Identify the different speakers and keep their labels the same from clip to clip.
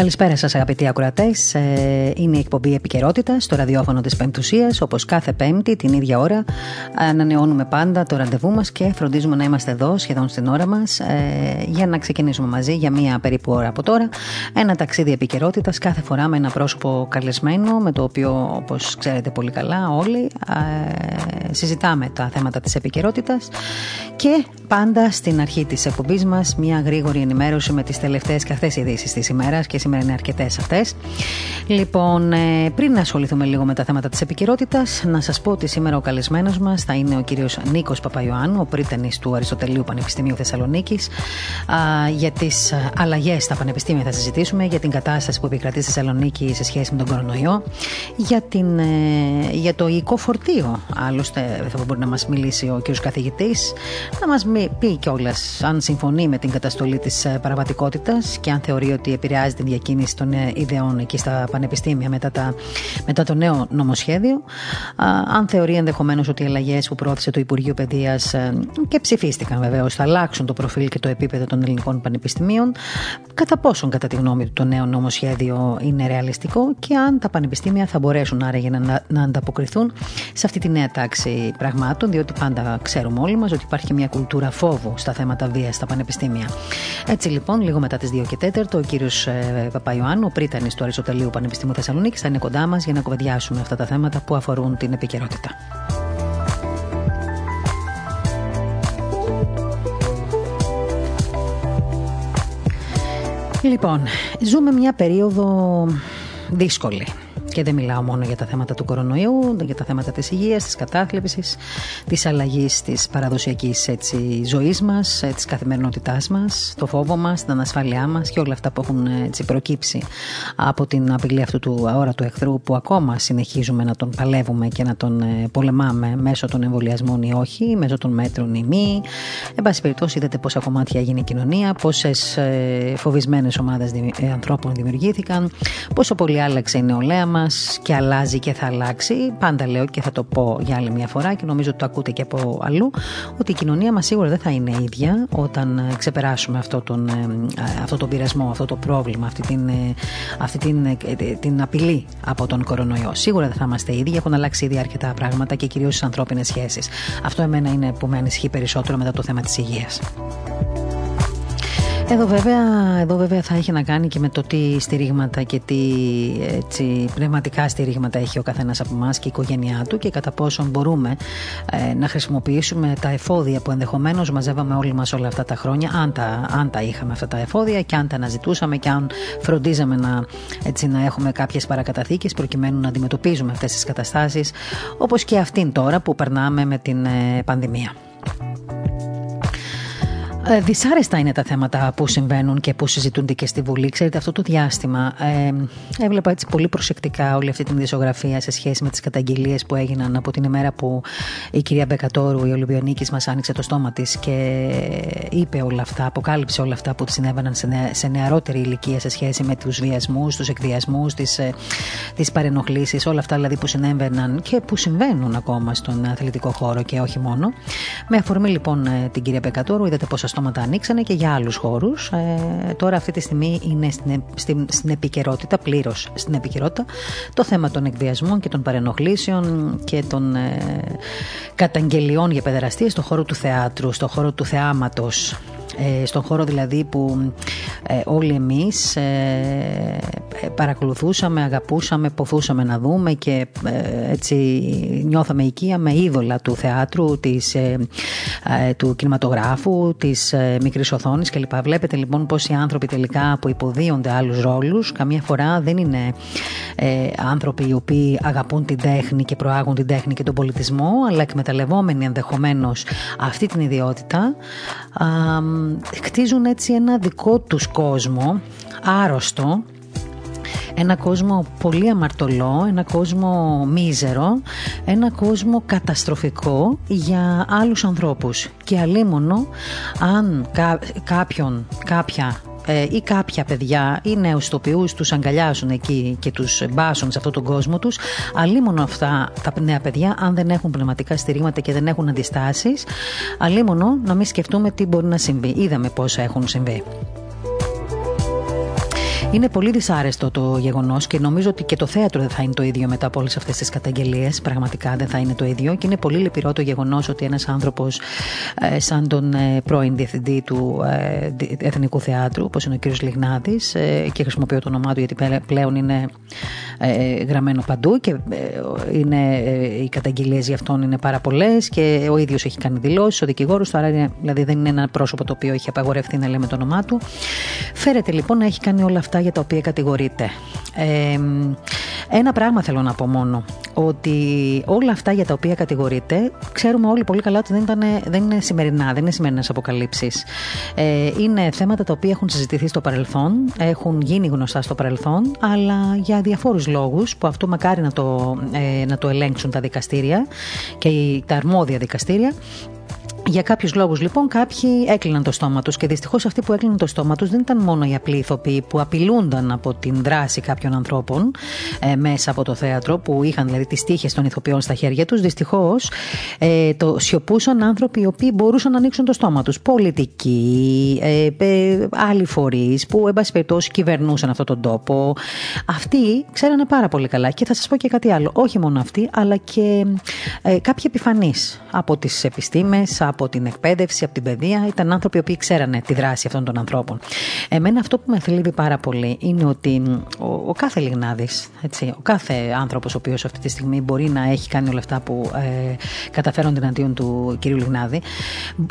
Speaker 1: Καλησπέρα σας, αγαπητοί ακροατές. Ε, είναι η εκπομπή Επικαιρότητα στο ραδιόφωνο της Πεμπτουσίας. Όπως κάθε Πέμπτη, την ίδια ώρα, ανανεώνουμε πάντα το ραντεβού μας και φροντίζουμε να είμαστε εδώ σχεδόν στην ώρα μας ε, για να ξεκινήσουμε μαζί για μία περίπου ώρα από τώρα. Ένα ταξίδι επικαιρότητας κάθε φορά με ένα πρόσωπο καλεσμένο, με το οποίο, όπως ξέρετε πολύ καλά, όλοι ε, συζητάμε τα θέματα της επικαιρότητας και πάντα στην αρχή της εκπομπής μας μια γρήγορη ενημέρωση με τις τελευταίες καθέ ειδήσεις της ημέρας και σήμερα είναι αρκετές αυτές. Λοιπόν, ε, πριν να ασχοληθούμε λίγο με τα θέματα της επικαιρότητας, να σας πω ότι σήμερα ο καλεσμένος μας θα είναι ο κύριος Νίκος Παπαϊωάννου, ο πρίτανη του Αριστοτελείου Πανεπιστημίου Θεσσαλονίκης. Για τις αλλαγές στα πανεπιστήμια θα συζητήσουμε, για την κατάσταση που επικρατεί στη Θεσσαλονίκη σε σχέση με τον κορονοϊό, για, την, ε, για το οικό φορτίο. Άλλωστε, θα μπορεί να μας μιλήσει ο κύριος καθηγητής, να μας πει κιόλας αν συμφωνεί με την καταστολή της ε, παραβατικότητας και αν θεωρεί ότι επηρεάζει την διακίνηση των ε, ιδεών εκεί στα πανεπιστήμια μετά, τα, μετά το νέο νομοσχέδιο. αν θεωρεί ενδεχομένως ότι οι αλλαγές που πρόθεσε το Υπουργείο Παιδείας ε, και ψηφίστηκαν βεβαίως θα αλλάξουν το προφίλ και το επίπεδο των ελληνικών πανεπιστημίων, κατά πόσον κατά τη γνώμη του το νέο νομοσχέδιο είναι ρεαλιστικό και αν τα πανεπιστήμια θα μπορέσουν άραγε να, να ανταποκριθούν σε αυτή τη νέα τάξη πραγμάτων, διότι πάντα ξέρουμε όλοι μας ότι υπάρχει μια κουλτούρα φόβου στα θέματα βίας στα πανεπιστήμια. Έτσι λοιπόν, λίγο μετά τις 2 και 4, ο κύριος ε, Παπαϊωάννου, ο πρίτανης του Αριστοτελείου Πανεπιστημίου Θεσσαλονίκης, θα είναι κοντά μας για να κουβεντιάσουμε αυτά τα θέματα που αφορούν την επικαιρότητα. Λοιπόν, ζούμε μια περίοδο δύσκολη. Και δεν μιλάω μόνο για τα θέματα του κορονοϊού, για τα θέματα της υγείας, της κατάθλιψης, της αλλαγής της παραδοσιακής έτσι, ζωής μας, της καθημερινότητάς μας, το φόβο μας, την ανασφάλειά μας και όλα αυτά που έχουν έτσι, προκύψει από την απειλή αυτού του αόρατου εχθρού που ακόμα συνεχίζουμε να τον παλεύουμε και να τον ε, πολεμάμε μέσω των εμβολιασμών ή όχι, μέσω των μέτρων ή μη. Εν πάση περιπτώσει, είδατε πόσα κομμάτια έγινε η κοινωνία, πόσες φοβισμένες ομάδες ε, ανθρώπων δημιουργήθηκαν, πόσο πολύ άλλαξε η νεολαία μας και αλλάζει και θα αλλάξει. Πάντα λέω και θα το πω για άλλη μια φορά και νομίζω ότι το ακούτε και από αλλού ότι η κοινωνία μας σίγουρα δεν θα είναι ίδια όταν ε, ξεπεράσουμε αυτό τον, ε, αυτό τον πειρασμό, αυτό το πρόβλημα, αυτή την, ε, αυτή την, την απειλή από τον κορονοϊό. Σίγουρα δεν θα είμαστε ίδιοι, έχουν αλλάξει ήδη αρκετά πράγματα και κυρίως στις ανθρώπινες σχέσεις. Αυτό εμένα είναι που με ανησυχεί περισσότερο μετά το θέμα της υγείας. Εδώ βέβαια, εδώ βέβαια θα έχει να κάνει και με το τι στηρίγματα και τι έτσι, πνευματικά στηρίγματα έχει ο καθένας από εμάς και η οικογένειά του και κατά πόσον μπορούμε ε, να χρησιμοποιήσουμε τα εφόδια που ενδεχομένως μαζεύαμε όλοι μας όλα αυτά τα χρόνια αν τα, αν τα είχαμε αυτά τα εφόδια και αν τα αναζητούσαμε και αν φροντίζαμε να, έτσι, να έχουμε κάποιες παρακαταθήκες προκειμένου να αντιμετωπίζουμε αυτές τις καταστάσεις όπως και αυτήν τώρα που περνάμε με την ε, πανδημία. Ε, δυσάρεστα είναι τα θέματα που συμβαίνουν και που συζητούνται και στη Βουλή. Ξέρετε, αυτό το διάστημα ε, έβλεπα έτσι πολύ προσεκτικά όλη αυτή την δισογραφία σε σχέση με τις καταγγελίες που έγιναν από την ημέρα που η κυρία Μπεκατόρου, η Ολυμπιονίκης, μας άνοιξε το στόμα της και είπε όλα αυτά, αποκάλυψε όλα αυτά που τη συνέβαιναν σε, νεα, σε νεαρότερη ηλικία σε σχέση με τους βιασμούς, τους εκδιασμού, τις τις ε, παρενοχλήσεις, όλα αυτά δηλαδή που συνέβαιναν και που συμβαίνουν ακόμα στον αθλητικό χώρο και όχι μόνο. Με αφορμή λοιπόν ε, την κυρία Μπεκατόρου, είδατε πόσα στόματα ανοίξανε και για άλλους χώρους. Ε, τώρα αυτή τη στιγμή είναι στην, στην, στην επικαιρότητα, πλήρως στην επικαιρότητα, το θέμα των εκβιασμών και των παρενοχλήσεων και των ε, καταγγελιών για παιδεραστίες στον χώρο του θεάτρου, στον χώρο του θεάματος, ε, στον χώρο δηλαδή που ε, όλοι εμείς ε, παρακολουθούσαμε, αγαπούσαμε, ποθούσαμε να δούμε και έτσι νιώθαμε οικία με είδωλα του θεάτρου, της, του κινηματογράφου, της μικρής οθόνης κλπ. Βλέπετε λοιπόν πως οι άνθρωποι τελικά που υποδίονται άλλους ρόλους καμία φορά δεν είναι άνθρωποι οι οποίοι αγαπούν την τέχνη και προάγουν την τέχνη και τον πολιτισμό αλλά εκμεταλλευόμενοι ενδεχομένως αυτή την ιδιότητα χτίζουν έτσι ένα δικό τους κόσμο άρρωστο ένα κόσμο πολύ αμαρτωλό, ένα κόσμο μίζερο, ένα κόσμο καταστροφικό για άλλους ανθρώπους. Και αλίμονο αν κάποιον, κάποια ε, ή κάποια παιδιά ή νέους τοπιούς τους αγκαλιάσουν εκεί και τους μπάσουν σε αυτόν τον κόσμο τους. Αλίμονο αυτά τα νέα παιδιά, αν δεν έχουν πνευματικά στηρίγματα και δεν έχουν αντιστάσεις, αλίμονο να μην σκεφτούμε τι μπορεί να συμβεί. Είδαμε πόσα έχουν συμβεί. Είναι πολύ δυσάρεστο το γεγονός και νομίζω ότι και το θέατρο δεν θα είναι το ίδιο μετά από όλες αυτές τις καταγγελίες. Πραγματικά δεν θα είναι το ίδιο. Και είναι πολύ λυπηρό το γεγονός ότι ένας άνθρωπος ε, σαν τον ε, πρώην διευθυντή του ε, Εθνικού Θεάτρου, όπως είναι ο κ. Λιγνάδης, και χρησιμοποιώ το όνομά του γιατί πλέον είναι γραμμένο παντού και είναι, οι καταγγελίες για αυτόν είναι πάρα πολλές και ο ίδιος έχει κάνει δηλώσεις, ο δικηγόρος του, άρα είναι, δηλαδή δεν είναι ένα πρόσωπο το οποίο έχει απαγορευτεί να λέμε το όνομά του. Φέρεται λοιπόν να έχει κάνει όλα αυτά για τα οποία κατηγορείται. ένα πράγμα θέλω να πω μόνο, ότι όλα αυτά για τα οποία κατηγορείται, ξέρουμε όλοι πολύ καλά ότι δεν, ήταν, δεν είναι σημερινά, δεν είναι σημερινές αποκαλύψεις. Ε, είναι θέματα τα οποία έχουν συζητηθεί στο παρελθόν, έχουν γίνει γνωστά στο παρελθόν, αλλά για διαφόρους λόγους, που αυτό μακάρι να το, ε, να το ελέγξουν τα δικαστήρια και τα αρμόδια δικαστήρια, για κάποιους λόγους, λοιπόν, κάποιοι έκλειναν το στόμα τους και δυστυχώς αυτοί που έκλειναν το στόμα τους δεν ήταν μόνο οι απλοί ηθοποιοί που απειλούνταν από την δράση κάποιων ανθρώπων ε, μέσα από το θέατρο, που είχαν δηλαδή τις τύχες των ηθοποιών στα χέρια τους. Δυστυχώς ε, το σιωπούσαν άνθρωποι οι οποίοι μπορούσαν να ανοίξουν το στόμα τους. Πολιτικοί, ε, ε, άλλοι φορείς που, εν πάση περιπτώσει, κυβερνούσαν αυτόν τον τόπο. Αυτοί ξέρανε πάρα πολύ καλά. Και θα σας πω και κάτι άλλο. Όχι μόνο αυτοί, αλλά και ε, κάποιοι επιφανείς από τις επιστήμες, από την εκπαίδευση, από την παιδεία. Ήταν άνθρωποι που ξέρανε τη δράση αυτών των ανθρώπων. Εμένα αυτό που με θλίβει πάρα πολύ είναι ότι ο, ο κάθε Λιγνάδης, ο κάθε άνθρωπος ο οποίος αυτή τη στιγμή μπορεί να έχει κάνει όλα αυτά που ε, καταφέρονται εναντίον του κ. Λιγνάδη,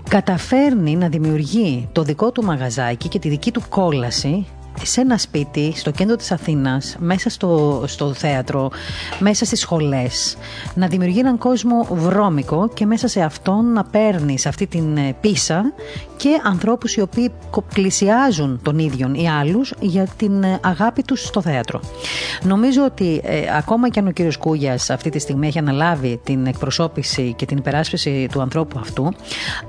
Speaker 1: καταφέρνει να δημιουργεί το δικό του μαγαζάκι και τη δική του κόλαση σε ένα σπίτι στο κέντρο της Αθήνας, μέσα στο, στο θέατρο, μέσα στις σχολές, να δημιουργεί έναν κόσμο βρώμικο και μέσα σε αυτόν να παίρνει σε αυτή την ε, πίσα και ανθρώπους οι οποίοι πλησιάζουν τον ίδιο ή άλλους για την ε, αγάπη τους στο θέατρο. Νομίζω ότι ε, ακόμα και αν ο κύριος Κούγιας αυτή τη στιγμή έχει αναλάβει την εκπροσώπηση και την υπεράσπιση του ανθρώπου αυτού,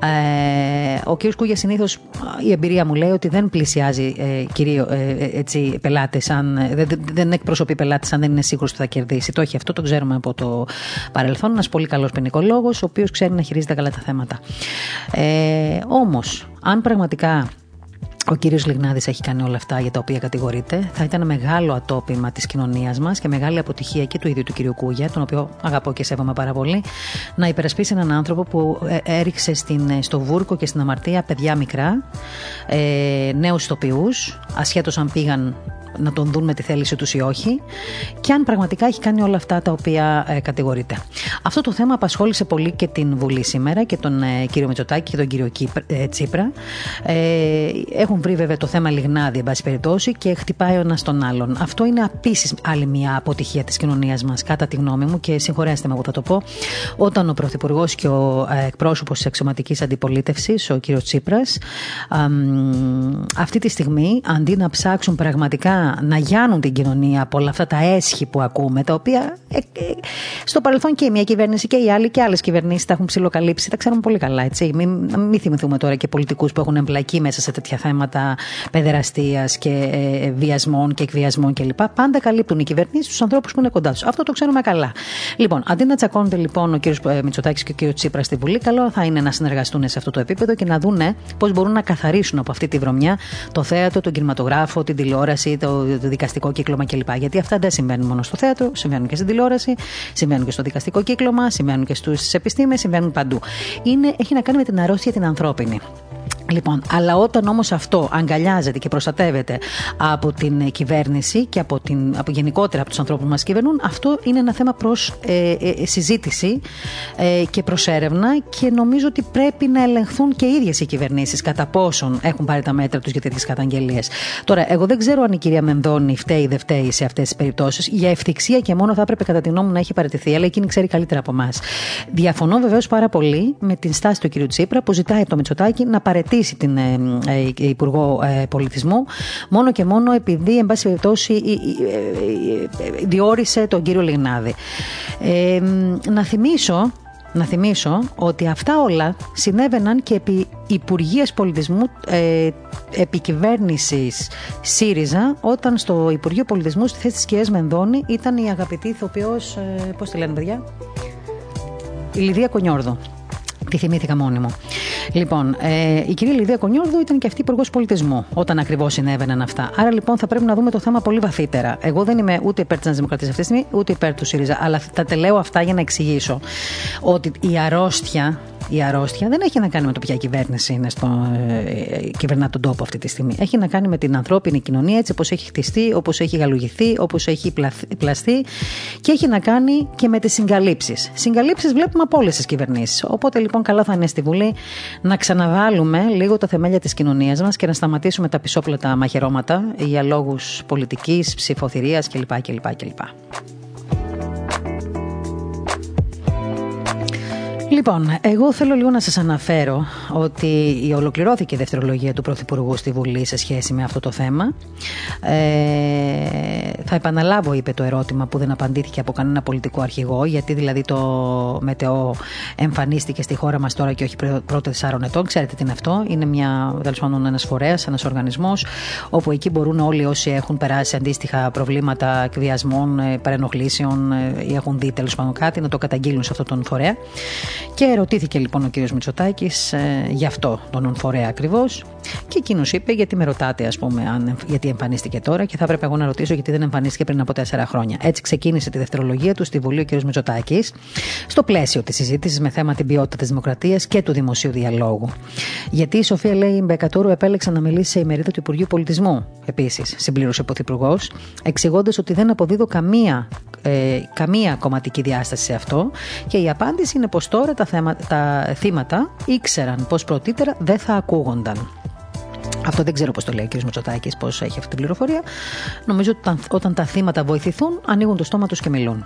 Speaker 1: ε, ο κύριος Κούγιας συνήθως η εμπειρία μου λέει ότι δεν πλησιάζει ε, κυρίως ε, έτσι, πελάτες, αν, δεν, δεν εκπροσωπεί πελάτες αν δεν είναι σίγουρος ότι θα κερδίσει. Το έχει αυτό, το ξέρουμε από το παρελθόν. Ένας πολύ καλός ποινικολόγος, ο οποίος ξέρει να χειρίζεται καλά τα θέματα. Ε, όμως, αν πραγματικά ο κύριος Λιγνάδης έχει κάνει όλα αυτά για τα οποία κατηγορείται. Θα ήταν μεγάλο ατόπιμα της κοινωνίας μας και μεγάλη αποτυχία και του ίδιου του κύριου Κούγια, τον οποίο αγαπώ και σέβομαι πάρα πολύ, να υπερασπίσει έναν άνθρωπο που ε, έριξε στην, στο βούρκο και στην αμαρτία παιδιά μικρά, ε, νέους τοπιούς, ασχέτως αν πήγαν να τον δουν με τη θέληση τους ή όχι και αν πραγματικά έχει κάνει όλα αυτά τα οποία ε, κατηγορείται. Αυτό το θέμα απασχόλησε πολύ και την Βουλή σήμερα και τον ε, κύριο Μετσοτάκη και τον κύριο ε, Τσίπρα. Ε, έχουν βρει βέβαια το θέμα λιγνάδι, εν πάση περιπτώσει, και χτυπάει ο ένας τον άλλον. Αυτό είναι επίση άλλη μια αποτυχία της κοινωνίας μας, κατά τη γνώμη μου, και συγχωρέστε με που θα το πω. Όταν ο Πρωθυπουργός και ο ε, εκπρόσωπος της αξιωματική αντιπολίτευσης, ο κύριος Τσίπρας, αυτή τη στιγμή, αντί να ψάξουν πραγματικά να γιάνουν την κοινωνία από όλα αυτά τα έσχη που ακούμε, τα οποία ε, ε, στο παρελθόν και η μια κυβέρνηση και οι άλλοι και άλλες κυβερνήσεις τα έχουν ψηλοκαλύψει. Τα ξέρουμε πολύ καλά, έτσι. Μην, μην θυμηθούμε τώρα και πολιτικούς που έχουν εμπλακεί μέσα σε τέτοια θέματα παιδεραστίας και ε, βιασμών και εκβιασμών κλπ. Πάντα καλύπτουν οι κυβερνήσεις τους ανθρώπους που είναι κοντά τους. Αυτό το ξέρουμε καλά. Λοιπόν, αντί να τσακώνονται λοιπόν ο κ. Μητσοτάκης και ο κ. Τσίπρας στη Βουλή, καλό θα είναι να συνεργαστούν σε αυτό το επίπεδο και να δούνε πώς μπορούν να καθαρίσουν από αυτή τη βρωμιά το θέατρο, τον κινηματογράφο, την τηλεόραση, το το δικαστικό κύκλωμα κλπ. Γιατί αυτά δεν συμβαίνουν μόνο στο θέατρο, συμβαίνουν και στην τηλεόραση, συμβαίνουν και στο δικαστικό κύκλωμα, συμβαίνουν και στι επιστήμες, συμβαίνουν παντού. Είναι, έχει να κάνει με την αρρώστια την ανθρώπινη. Λοιπόν, αλλά όταν όμως αυτό αγκαλιάζεται και προστατεύεται από την κυβέρνηση και από, την, από γενικότερα από τους ανθρώπους που μας κυβερνούν, αυτό είναι ένα θέμα προς ε, ε, συζήτηση ε, και προς έρευνα και νομίζω ότι πρέπει να ελεγχθούν και οι ίδιες οι κυβερνήσεις κατά πόσον έχουν πάρει τα μέτρα τους για τέτοιες καταγγελίες. Τώρα, εγώ δεν ξέρω αν η κυρία Μενδώνη φταίει ή δεν φταίει σε αυτές τις περιπτώσεις. Για ευθυξία και μόνο θα έπρεπε κατά τη γνώμη μου να έχει παραιτηθεί, αλλά εκείνη ξέρει καλύτερα από εμάς. Διαφωνώ βεβαίως πάρα πολύ με την στάση του κ. Τσίπρα που ζητάει από το Μητσοτάκι να παρετήσει απολύσει την Υπουργό Πολιτισμού μόνο και μόνο επειδή, εν πάση περιπτώσει, διόρισε τον κύριο Λιγνάδη. να θυμίσω να θυμίσω ότι αυτά όλα συνέβαιναν και επί Υπουργείας Πολιτισμού ε, επικυβέρνησης ΣΥΡΙΖΑ όταν στο Υπουργείο Πολιτισμού στη θέση της κυρίας Μενδώνη ήταν η αγαπητή ηθοποιός, ε, πώς τη λένε παιδιά, η Λιδία Κονιόρδο. Τη θυμήθηκα μόνη μου. Λοιπόν, ε, η κυρία Λιδία Κονιόρδου ήταν και αυτή υπουργός πολιτισμού όταν ακριβώς συνέβαιναν αυτά. Άρα λοιπόν θα πρέπει να δούμε το θέμα πολύ βαθύτερα. Εγώ δεν είμαι ούτε υπέρ της Νέας Δημοκρατίας αυτή τη στιγμή, ούτε υπέρ του ΣΥΡΙΖΑ. Αλλά τα τελέω αυτά για να εξηγήσω ότι η αρρώστια η αρρώστια δεν έχει να κάνει με το ποια κυβέρνηση είναι στο, ε, κυβερνά τον τόπο αυτή τη στιγμή. Έχει να κάνει με την ανθρώπινη κοινωνία έτσι όπως έχει χτιστεί, όπως έχει γαλουγηθεί, όπως έχει πλαστεί και έχει να κάνει και με τις συγκαλύψεις. Συγκαλύψεις βλέπουμε από όλες τις κυβερνήσεις. Οπότε λοιπόν καλά θα είναι στη Βουλή να ξαναβάλουμε λίγο τα θεμέλια της κοινωνίας μας και να σταματήσουμε τα πισόπλατα μαχαιρώματα για λόγους πολιτικής, ψηφοθυρίας κλπ. κλπ. Λοιπόν, εγώ θέλω λίγο να σας αναφέρω ότι ολοκληρώθηκε η δευτερολογία του Πρωθυπουργού στη Βουλή σε σχέση με αυτό το θέμα. Ε, θα επαναλάβω, είπε το ερώτημα που δεν απαντήθηκε από κανένα πολιτικό αρχηγό, γιατί δηλαδή το ΜΕΤΕΟ εμφανίστηκε στη χώρα μας τώρα και όχι πρώτα τεσσάρων ετών. Ξέρετε τι είναι αυτό. Είναι μια, τέλος πάντων, ένας φορέας, ένας οργανισμός, όπου εκεί μπορούν όλοι όσοι έχουν περάσει αντίστοιχα προβλήματα εκβιασμών, ε, παρενοχλήσεων ε, ή έχουν δει τέλος πάντων κάτι, να το καταγγείλουν σε αυτόν τον φορέα. Και ερωτήθηκε λοιπόν ο κύριος Μητσοτάκης ε, γι' αυτό τον φορέα ακριβώς. Και εκείνος είπε, γιατί με ρωτάτε, ας πούμε, αν, γιατί εμφανίστηκε τώρα, και θα έπρεπε εγώ να ρωτήσω γιατί δεν εμφανίστηκε πριν από τέσσερα χρόνια. Έτσι ξεκίνησε τη δευτερολογία του στη Βουλή ο κ. Μητσοτάκης, στο πλαίσιο της συζήτησης με θέμα την ποιότητα της δημοκρατίας και του δημοσίου διαλόγου. Γιατί η Σοφία λέει Μπεκατόρου επέλεξε να μιλήσει σε ημερίδα του Υπουργείου Πολιτισμού. Επίσης, συμπλήρωσε ο Πρωθυπουργός, εξηγώντας ότι δεν αποδίδω καμία ε, καμία κομματική διάσταση σε αυτό και η απάντηση είναι πως τώρα τα, θέμα, τα θύματα ήξεραν πως πρωτήτερα δεν θα ακούγονταν. Αυτό δεν ξέρω πώς το λέει ο κ. Μητσοτάκης, πώς έχει αυτή την πληροφορία. Νομίζω ότι όταν τα θύματα βοηθηθούν, ανοίγουν το στόμα τους και μιλούν.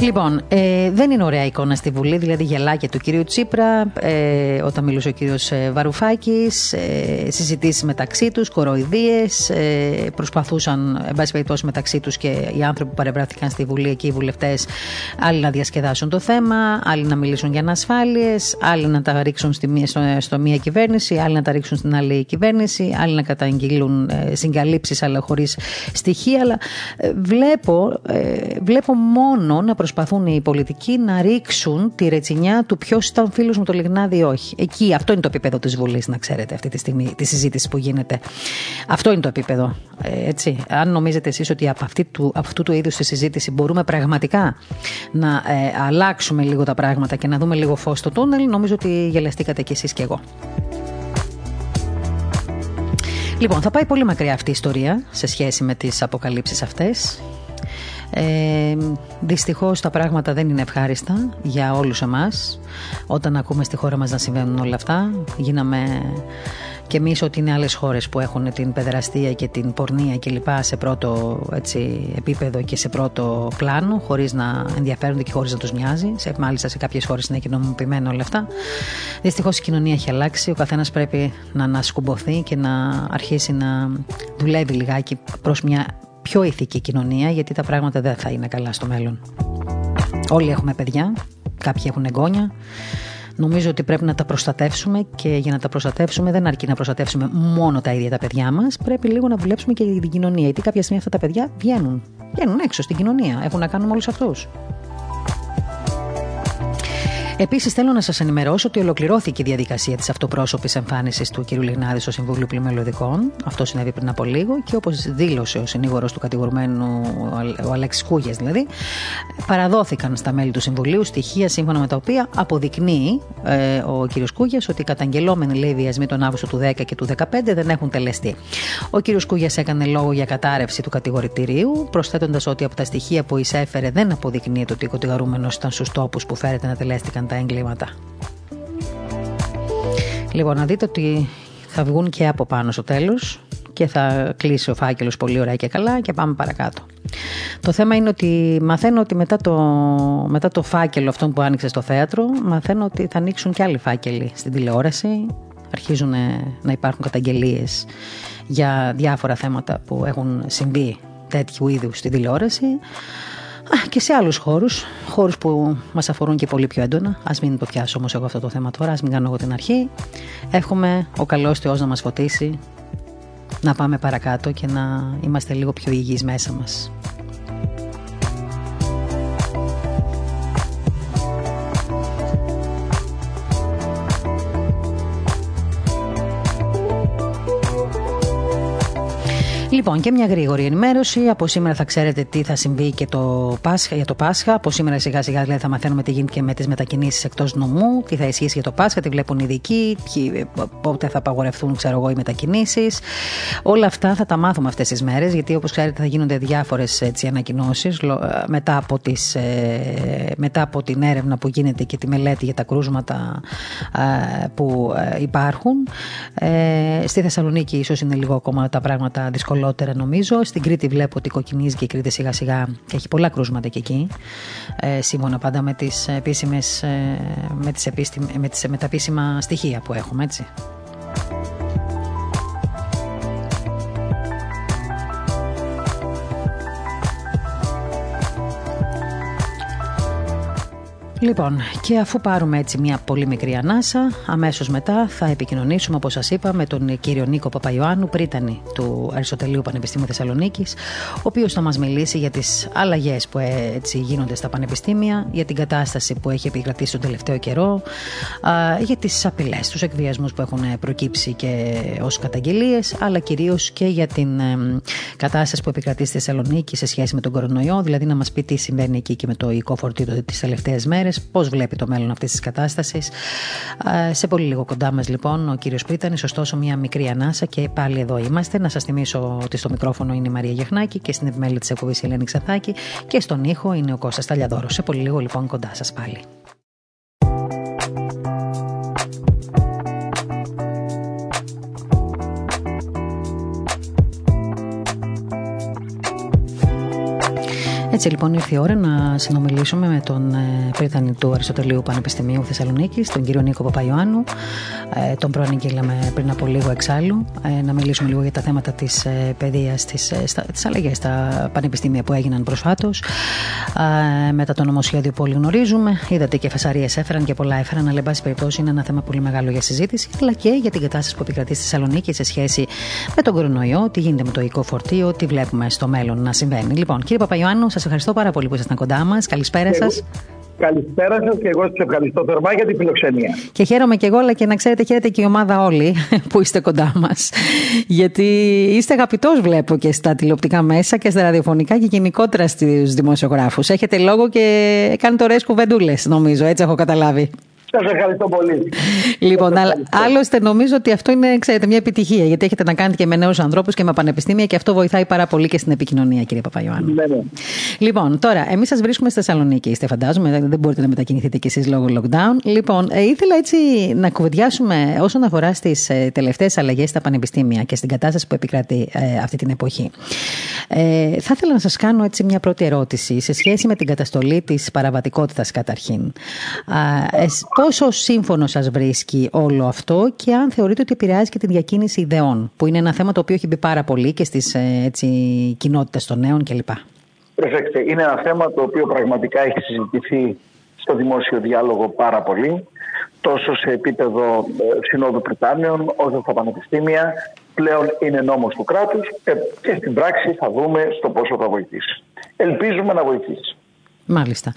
Speaker 1: Λοιπόν, ε, δεν είναι ωραία εικόνα στη Βουλή, δηλαδή γελάκια του κυρίου Τσίπρα, ε, όταν μιλούσε ο κύριος ε, Βαρουφάκης, ε, συζητήσεις μεταξύ τους, κοροϊδίες, ε, προσπαθούσαν, εν πάση περιπτώσει μεταξύ τους και οι άνθρωποι που παρευράθηκαν στη Βουλή, εκεί οι βουλευτές, άλλοι να διασκεδάσουν το θέμα, άλλοι να μιλήσουν για ανασφάλειες, άλλοι να τα ρίξουν στη μία, στο, στο μία κυβέρνηση, άλλοι να τα ρίξουν στην άλλη κυβέρνηση, άλλοι να καταγγείλουν ε, συγκαλύψεις αλλά χωρίς στοιχεία, αλλά ε, βλέπω, βλέπω μόνο να προσπαθούν οι πολιτικοί να ρίξουν τη ρετσινιά του ποιος ήταν φίλος μου το Λιγνάδι ή όχι. Εκεί, αυτό είναι το επίπεδο της Βουλής, να ξέρετε, αυτή τη στιγμή, τη συζήτηση που γίνεται. Αυτό είναι το επίπεδο. Ε, έτσι. Αν νομίζετε εσείς ότι από, αυτή του, από αυτού του είδους τη συζήτηση μπορούμε πραγματικά να ε, αλλάξουμε λίγο τα πράγματα και να δούμε λίγο φως στο τούνελ, νομίζω ότι γελαστήκατε κι εσείς κι εγώ. Λοιπόν, θα πάει πολύ μακριά αυτή η ιστορία σε σχέση με τις αποκαλύψεις αυτές ε, δυστυχώς τα πράγματα δεν είναι ευχάριστα για όλους εμάς. Όταν ακούμε στη χώρα μας να συμβαίνουν όλα αυτά, γίναμε και εμείς ότι είναι άλλες χώρες που έχουν την παιδεραστία και την πορνεία κλπ. σε πρώτο έτσι, επίπεδο και σε πρώτο πλάνο, χωρίς να ενδιαφέρονται και χωρίς να τους μοιάζει. Σε, μάλιστα σε κάποιες χώρες είναι και νομιμοποιημένα όλα αυτά. Δυστυχώς η κοινωνία έχει αλλάξει. Ο καθένας πρέπει να ανασκουμποθεί και να αρχίσει να δουλεύει λιγάκι προς μια πιο ηθική κοινωνία, γιατί τα πράγματα δεν θα είναι καλά στο μέλλον. Όλοι έχουμε παιδιά, κάποιοι έχουν εγγόνια. Νομίζω ότι πρέπει να τα προστατεύσουμε και για να τα προστατεύσουμε δεν αρκεί να προστατεύσουμε μόνο τα ίδια τα παιδιά μας. Πρέπει λίγο να δουλέψουμε και για την κοινωνία. Γιατί κάποια στιγμή αυτά τα παιδιά βγαίνουν. Βγαίνουν έξω στην κοινωνία. Έχουν να κάνουν με όλους αυτούς. Επίσης, θέλω να σας ενημερώσω ότι ολοκληρώθηκε η διαδικασία της αυτοπρόσωπης εμφάνισης του κ. Λιγνάδη στο Συμβούλιο Πλημελωδικών. Αυτό συνέβη πριν από λίγο και όπως δήλωσε ο συνήγορος του κατηγορουμένου, ο Αλέξης Κούγιας δηλαδή, παραδόθηκαν στα μέλη του Συμβουλίου στοιχεία σύμφωνα με τα οποία αποδεικνύει ε, ο κ. Κούγιας ότι οι καταγγελόμενοι λέει βιασμοί τον Αύγουστο του 10 και του 15 δεν έχουν τελεστεί. Ο κ. Κούγιας έκανε λόγο για κατάρρευση του κατηγορητηρίου, προσθέτοντας ότι από τα στοιχεία που εισέφερε δεν αποδεικνύεται ότι ο κατηγορούμενος ήταν στους τόπους που φέρεται να τελέστηκαν τα εγκλήματα. Λοιπόν, να δείτε ότι θα βγουν και από πάνω στο τέλος και θα κλείσει ο φάκελος πολύ ωραία και καλά και πάμε παρακάτω. Το θέμα είναι ότι μαθαίνω ότι μετά το, μετά το φάκελο αυτό που άνοιξε στο θέατρο, μαθαίνω ότι θα ανοίξουν και άλλοι φάκελοι στην τηλεόραση. Αρχίζουν να υπάρχουν καταγγελίες για διάφορα θέματα που έχουν συμβεί τέτοιου είδους στην τηλεόραση και σε άλλους χώρους, χώρους που μας αφορούν και πολύ πιο έντονα. Α μην το πιάσω όμως εγώ αυτό το θέμα τώρα, ας μην κάνω εγώ την αρχή. Εύχομαι ο καλός Θεός να μας φωτίσει, να πάμε παρακάτω και να είμαστε λίγο πιο υγιείς μέσα μας. Λοιπόν, και μια γρήγορη ενημέρωση. Από σήμερα θα ξέρετε τι θα συμβεί και το Πάσχα, για το Πάσχα. Από σήμερα σιγά σιγά δηλαδή, θα μαθαίνουμε τι γίνεται και με τις μετακινήσεις εκτός νομού, τι θα ισχύσει για το Πάσχα, τι βλέπουν οι ειδικοί, πότε θα απαγορευτούν ξέρω εγώ, οι μετακινήσεις. Όλα αυτά θα τα μάθουμε αυτές τις μέρες, γιατί όπως ξέρετε θα γίνονται διάφορες ανακοινώσεις μετά, από ε, μετά από την έρευνα που γίνεται και τη μελέτη για τα κρούσματα ε, που ε, υπάρχουν. Στη Θεσσαλονίκη ίσως είναι λίγο ακόμα τα πράγματα δυσκολότερα νομίζω. Στην Κρήτη βλέπω ότι κοκκινίζει και η Κρήτη σιγά σιγά και έχει πολλά κρούσματα και εκεί. Ε, σύμφωνα πάντα με, τις επίσημες, ε, με, τις με, τις, με τα επίσημα στοιχεία που έχουμε έτσι. Λοιπόν, και αφού πάρουμε έτσι μια πολύ μικρή ανάσα, αμέσως μετά θα επικοινωνήσουμε, όπως σας είπα, με τον κύριο Νίκο Παπαϊωάννου, πρίτανη του Αριστοτελείου Πανεπιστήμιου Θεσσαλονίκης, ο οποίος θα μας μιλήσει για τις αλλαγές που έτσι γίνονται στα πανεπιστήμια, για την κατάσταση που έχει επικρατήσει τον τελευταίο καιρό, για τις απειλές, τους εκβιασμούς που έχουν προκύψει και ως καταγγελίες, αλλά κυρίως και για την κατάσταση που επικρατεί στη Θεσσαλονίκη σε σχέση με τον κορονοϊό, δηλαδή να μας πει τι συμβαίνει εκεί και με το οικό φορτίο τις τελευταίες μέρες πώς βλέπει το μέλλον αυτής της κατάστασης. Σε πολύ λίγο κοντά μας λοιπόν ο κύριος Πρίτανης, ωστόσο μια μικρή ανάσα και πάλι εδώ είμαστε. Να σας θυμίσω ότι στο μικρόφωνο είναι η Μαρία Γεχνάκη και στην επιμέλεια της εκπομπής η Ελένη Ξαθάκη και στον ήχο είναι ο Κώστας Ταλιαδόρος. Σε πολύ λίγο λοιπόν κοντά σας πάλι. Έτσι λοιπόν ήρθε η ώρα να συνομιλήσουμε με τον ε, πρίτανη του Αριστοτελείου Πανεπιστημίου Θεσσαλονίκη, τον κύριο Νίκο Παπαϊωάννου. Ε, τον προανήγγειλαμε πριν από λίγο εξάλλου. Ε, να μιλήσουμε λίγο για τα θέματα της παιδείας, τις αλλαγές στα πανεπιστήμια που έγιναν προσφάτως. Μετά το νομοσχέδιο που όλοι γνωρίζουμε. Είδατε και φασαρίες έφεραν και πολλά έφεραν, αλλά εν πάση περιπτώσει είναι ένα θέμα πολύ μεγάλο για συζήτηση, αλλά και για την κατάσταση που επικρατεί στη Θεσσαλονίκη σε σχέση με τον κορονοϊό, τι γίνεται με το οικό φορτίο, τι βλέπουμε στο μέλλον να συμβαίνει. Λοιπόν, κύριε Παπαϊωάννου, σας ευχαριστώ πάρα πολύ που ήσασταν κοντά μας. Καλησπέρα σας.
Speaker 2: Καλησπέρα σας και εγώ σας ευχαριστώ θερμά για την φιλοξενία.
Speaker 1: Και χαίρομαι και εγώ, αλλά και να ξέρετε, χαίρετε και η ομάδα όλοι που είστε κοντά μας. Γιατί είστε αγαπητός, βλέπω και στα τηλεοπτικά μέσα και στα ραδιοφωνικά και γενικότερα στους δημοσιογράφους. Έχετε λόγο και κάνετε ωραίες κουβεντούλες, νομίζω, έτσι έχω καταλάβει.
Speaker 2: Σας ευχαριστώ πολύ.
Speaker 1: Λοιπόν, άλλωστε νομίζω ότι αυτό είναι ξέρετε, μια επιτυχία, γιατί έχετε να κάνετε και με νέους ανθρώπους και με πανεπιστήμια και αυτό βοηθάει πάρα πολύ και στην επικοινωνία, κύριε Παπαϊωάννου.
Speaker 2: Ναι, ναι.
Speaker 1: Λοιπόν, τώρα, εμείς σας βρίσκουμε στη Θεσσαλονίκη, είστε φαντάζομαι, δεν μπορείτε να μετακινηθείτε κι εσείς λόγω lockdown. Λοιπόν, ε, ήθελα έτσι να κουβεντιάσουμε όσον αφορά στις ε, τελευταίες αλλαγές στα πανεπιστήμια και στην κατάσταση που επικρατεί ε, αυτή την εποχή. Ε, θα ήθελα να σας κάνω έτσι μια πρώτη ερώτηση σε σχέση με την καταστολή της παραβατικότητας καταρχήν. Ε, Πόσο σύμφωνο σας βρίσκει όλο αυτό και αν θεωρείτε ότι επηρεάζει και τη διακίνηση ιδεών, που είναι ένα θέμα το οποίο έχει μπει πάρα πολύ και στις κοινότητες των νέων κλπ.
Speaker 2: Προσέξτε, είναι ένα θέμα το οποίο πραγματικά έχει συζητηθεί στο δημόσιο διάλογο πάρα πολύ, τόσο σε επίπεδο ε, Συνόδου Πριτάνεων, όσο στα πανεπιστήμια. Πλέον είναι νόμος του κράτους ε, και στην πράξη θα δούμε στο πόσο θα βοηθήσει. Ελπίζουμε να βοηθήσει.
Speaker 1: Μάλιστα.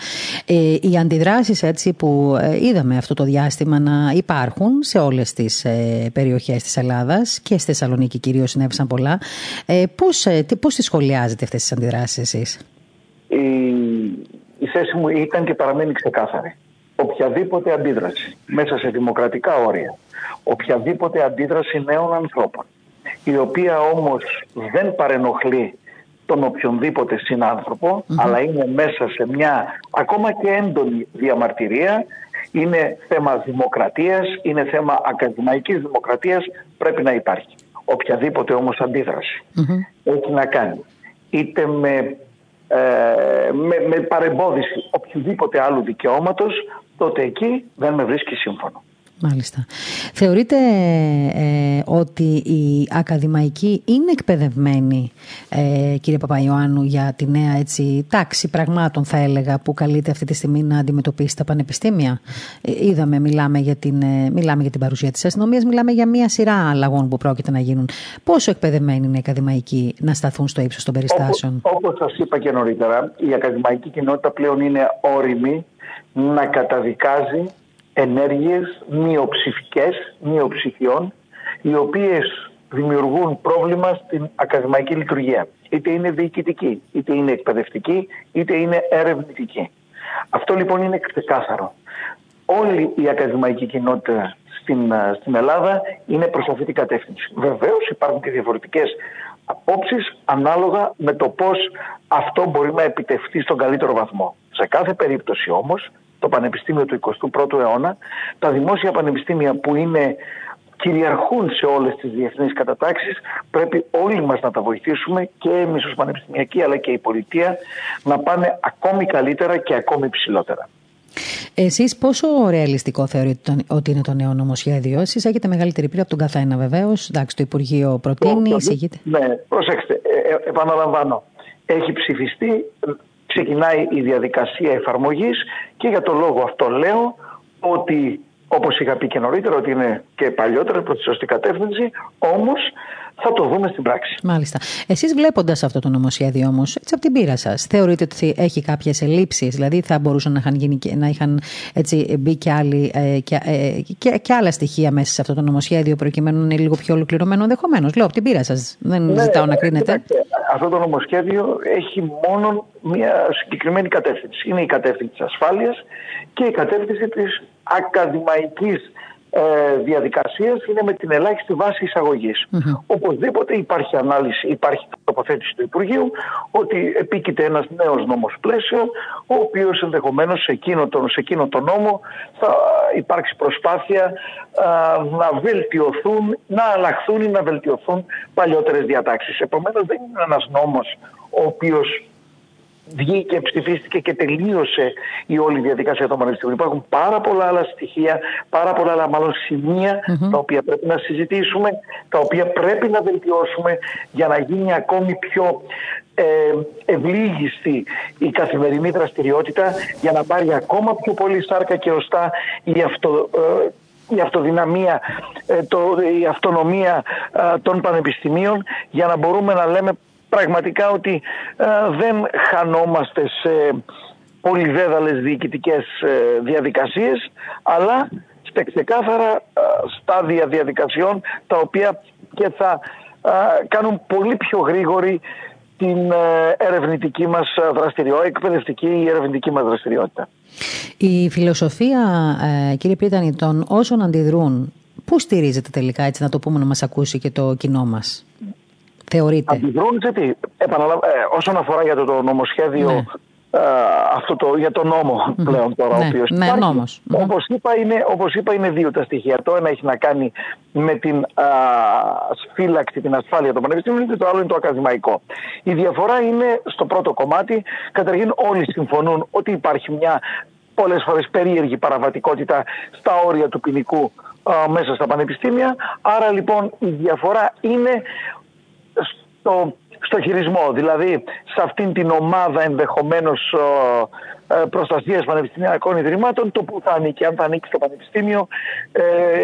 Speaker 1: Ε, οι αντιδράσεις έτσι που ε, είδαμε αυτό το διάστημα να υπάρχουν σε όλες τις ε, περιοχές της Ελλάδας και στη Θεσσαλονίκη κυρίως συνέβησαν πολλά. Ε, πώς, ε, πώς τις σχολιάζετε αυτές τις αντιδράσεις εσείς;
Speaker 2: Η, η θέση μου ήταν και παραμένει ξεκάθαρη. Οποιαδήποτε αντίδραση μέσα σε δημοκρατικά όρια, οποιαδήποτε αντίδραση νέων ανθρώπων, η οποία όμως δεν παρενοχλεί τον οποιονδήποτε αλλά είναι μέσα σε μια ακόμα και έντονη διαμαρτυρία. Είναι θέμα δημοκρατίας, είναι θέμα ακαδημαϊκής δημοκρατίας, πρέπει να υπάρχει. Οποιαδήποτε όμως έχει να κάνει είτε με με, με παρεμπόδιση οποιοδήποτε άλλου δικαιώματος, τότε εκεί δεν με βρίσκει σύμφωνο.
Speaker 1: Μάλιστα. Θεωρείτε ε, ότι οι ακαδημαϊκοί είναι εκπαιδευμένοι, ε, κύριε Παπαϊωάννου, για τη νέα έτσι, τάξη πραγμάτων, θα έλεγα, που καλείται αυτή τη στιγμή να αντιμετωπίσει τα πανεπιστήμια; Ε, είδαμε, μιλάμε για, την, ε, μιλάμε για την παρουσία της αστυνομίας, μιλάμε για μία σειρά αλλαγών που πρόκειται να γίνουν. Πόσο εκπαιδευμένοι είναι οι ακαδημαϊκοί να σταθούν στο ύψος των περιστάσεων;
Speaker 2: Όπως, όπως σας είπα και νωρίτερα, η ακαδημαϊκή κοινότητα πλέον είναι όρημη να καταδικάζει ενέργειες μειοψηφικές, μειοψηφιών, οι οποίες δημιουργούν πρόβλημα στην ακαδημαϊκή λειτουργία. Είτε είναι διοικητική, είτε είναι εκπαιδευτική, είτε είναι ερευνητική. Αυτό λοιπόν είναι ξεκάθαρο. Όλη η ακαδημαϊκή κοινότητα στην, στην Ελλάδα είναι προς αυτή την κατεύθυνση. Βεβαίως υπάρχουν και διαφορετικές απόψεις ανάλογα με το πώς αυτό μπορεί να επιτευχθεί στον καλύτερο βαθμό. Σε κάθε περίπτωση όμως το πανεπιστήμιο του 21ου αιώνα, τα δημόσια πανεπιστήμια που είναι κυριαρχούν σε όλες τις διεθνείς κατατάξεις πρέπει όλοι μας να τα βοηθήσουμε και εμείς ως πανεπιστημιακοί αλλά και η πολιτεία να πάνε ακόμη καλύτερα και ακόμη ψηλότερα.
Speaker 1: Εσείς πόσο ρεαλιστικό θεωρείτε ότι είναι το νέο νομοσχέδιο, Εσείς έχετε μεγαλύτερη πείρα από τον καθένα βεβαίως. Εντάξει, το Υπουργείο προτείνει, εισηγείται.
Speaker 2: Ναι, προσέξτε, ε, ε, επαναλαμβάνω. Έχει ψηφιστεί ξεκινάει η διαδικασία εφαρμογής και για το λόγο αυτό λέω ότι όπως είχα πει και νωρίτερα ότι είναι και παλιότερα προς τη σωστή κατεύθυνση όμως θα το δούμε στην πράξη.
Speaker 1: Μάλιστα. Εσείς βλέποντας αυτό το νομοσχέδιο όμως, έτσι από την πείρα σας, θεωρείτε ότι έχει κάποιες ελλείψεις, δηλαδή θα μπορούσαν να είχαν, γίνει, να είχαν έτσι, μπει και, άλλοι, ε, και, ε, και, και, άλλα στοιχεία μέσα σε αυτό το νομοσχέδιο, προκειμένου να είναι λίγο πιο ολοκληρωμένο ενδεχομένως. Λέω από την πείρα σας. Δεν ναι, ζητάω να κρίνετε.
Speaker 2: αυτό το νομοσχέδιο έχει μόνο μια συγκεκριμένη κατεύθυνση. Είναι η κατεύθυνση της ασφάλειας και η κατεύθυνση της ακαδημαϊκής ε, διαδικασίας είναι με την ελάχιστη βάση εισαγωγής. Οπωσδήποτε υπάρχει ανάλυση, υπάρχει τοποθέτηση του Υπουργείου ότι επίκειται ένας νέος νόμος πλαίσιο ο οποίος ενδεχομένως σε εκείνο τον, σε εκείνο τον νόμο θα υπάρξει προσπάθεια να βελτιωθούν, να αλλάχθούν ή να βελτιωθούν παλιότερες διατάξεις. Επομένως δεν είναι ένας νόμος ο οποίος βγήκε, ψηφίστηκε και τελείωσε η όλη διαδικασία των πανεπιστημίων. Υπάρχουν πάρα πολλά άλλα στοιχεία, πάρα πολλά άλλα μάλλον τα οποία πρέπει να συζητήσουμε, τα οποία πρέπει να βελτιώσουμε για να γίνει ακόμη πιο ε, ευλίγιστη η καθημερινή δραστηριότητα για να πάρει ακόμα πιο πολύ σάρκα και οστά η αυτο, ε, η αυτοδυναμία, ε, το, η αυτονομία ε, των πανεπιστημίων για να μπορούμε να λέμε πραγματικά ότι ε, δεν χανόμαστε σε πολυδέδαλες διοικητικές ε, διαδικασίες αλλά σε ξεκάθαρα ε, στάδια διαδικασιών τα οποία και θα κάνουν πολύ πιο γρήγορη την ερευνητική μας δραστηριότητα, εκπαιδευτική ή ερευνητική μας δραστηριότητα.
Speaker 1: Η φιλοσοφία, κύριε Πρίτανη, των όσων αντιδρούν, πού στηρίζεται τελικά, έτσι να το πούμε να μας ακούσει και το κοινό μας; Θεωρείτε;
Speaker 2: Αντιδρούν τι. Ε, όσον αφορά για το, νομοσχέδιο ναι. Ε, αυτό το, για το νόμο πλέον τώρα
Speaker 1: ναι, ο οποίος ναι, νόμος.
Speaker 2: Όπως είπα, είναι, όπως είπα είναι δύο τα στοιχεία. Το ένα έχει να κάνει με την α, φύλαξη, την ασφάλεια των πανεπιστήμιων και το άλλο είναι το ακαδημαϊκό. Η διαφορά είναι στο πρώτο κομμάτι. Καταρχήν όλοι συμφωνούν ότι υπάρχει μια πολλές φορές περίεργη παραβατικότητα στα όρια του ποινικού μέσα στα πανεπιστήμια. Άρα λοιπόν η διαφορά είναι στο, στο χειρισμό. Δηλαδή σε αυτήν την ομάδα ενδεχομένως ε, προστασίας πανεπιστημιακών ιδρυμάτων το που θα ανήκει. Αν θα ανήκει στο πανεπιστήμιο, ε,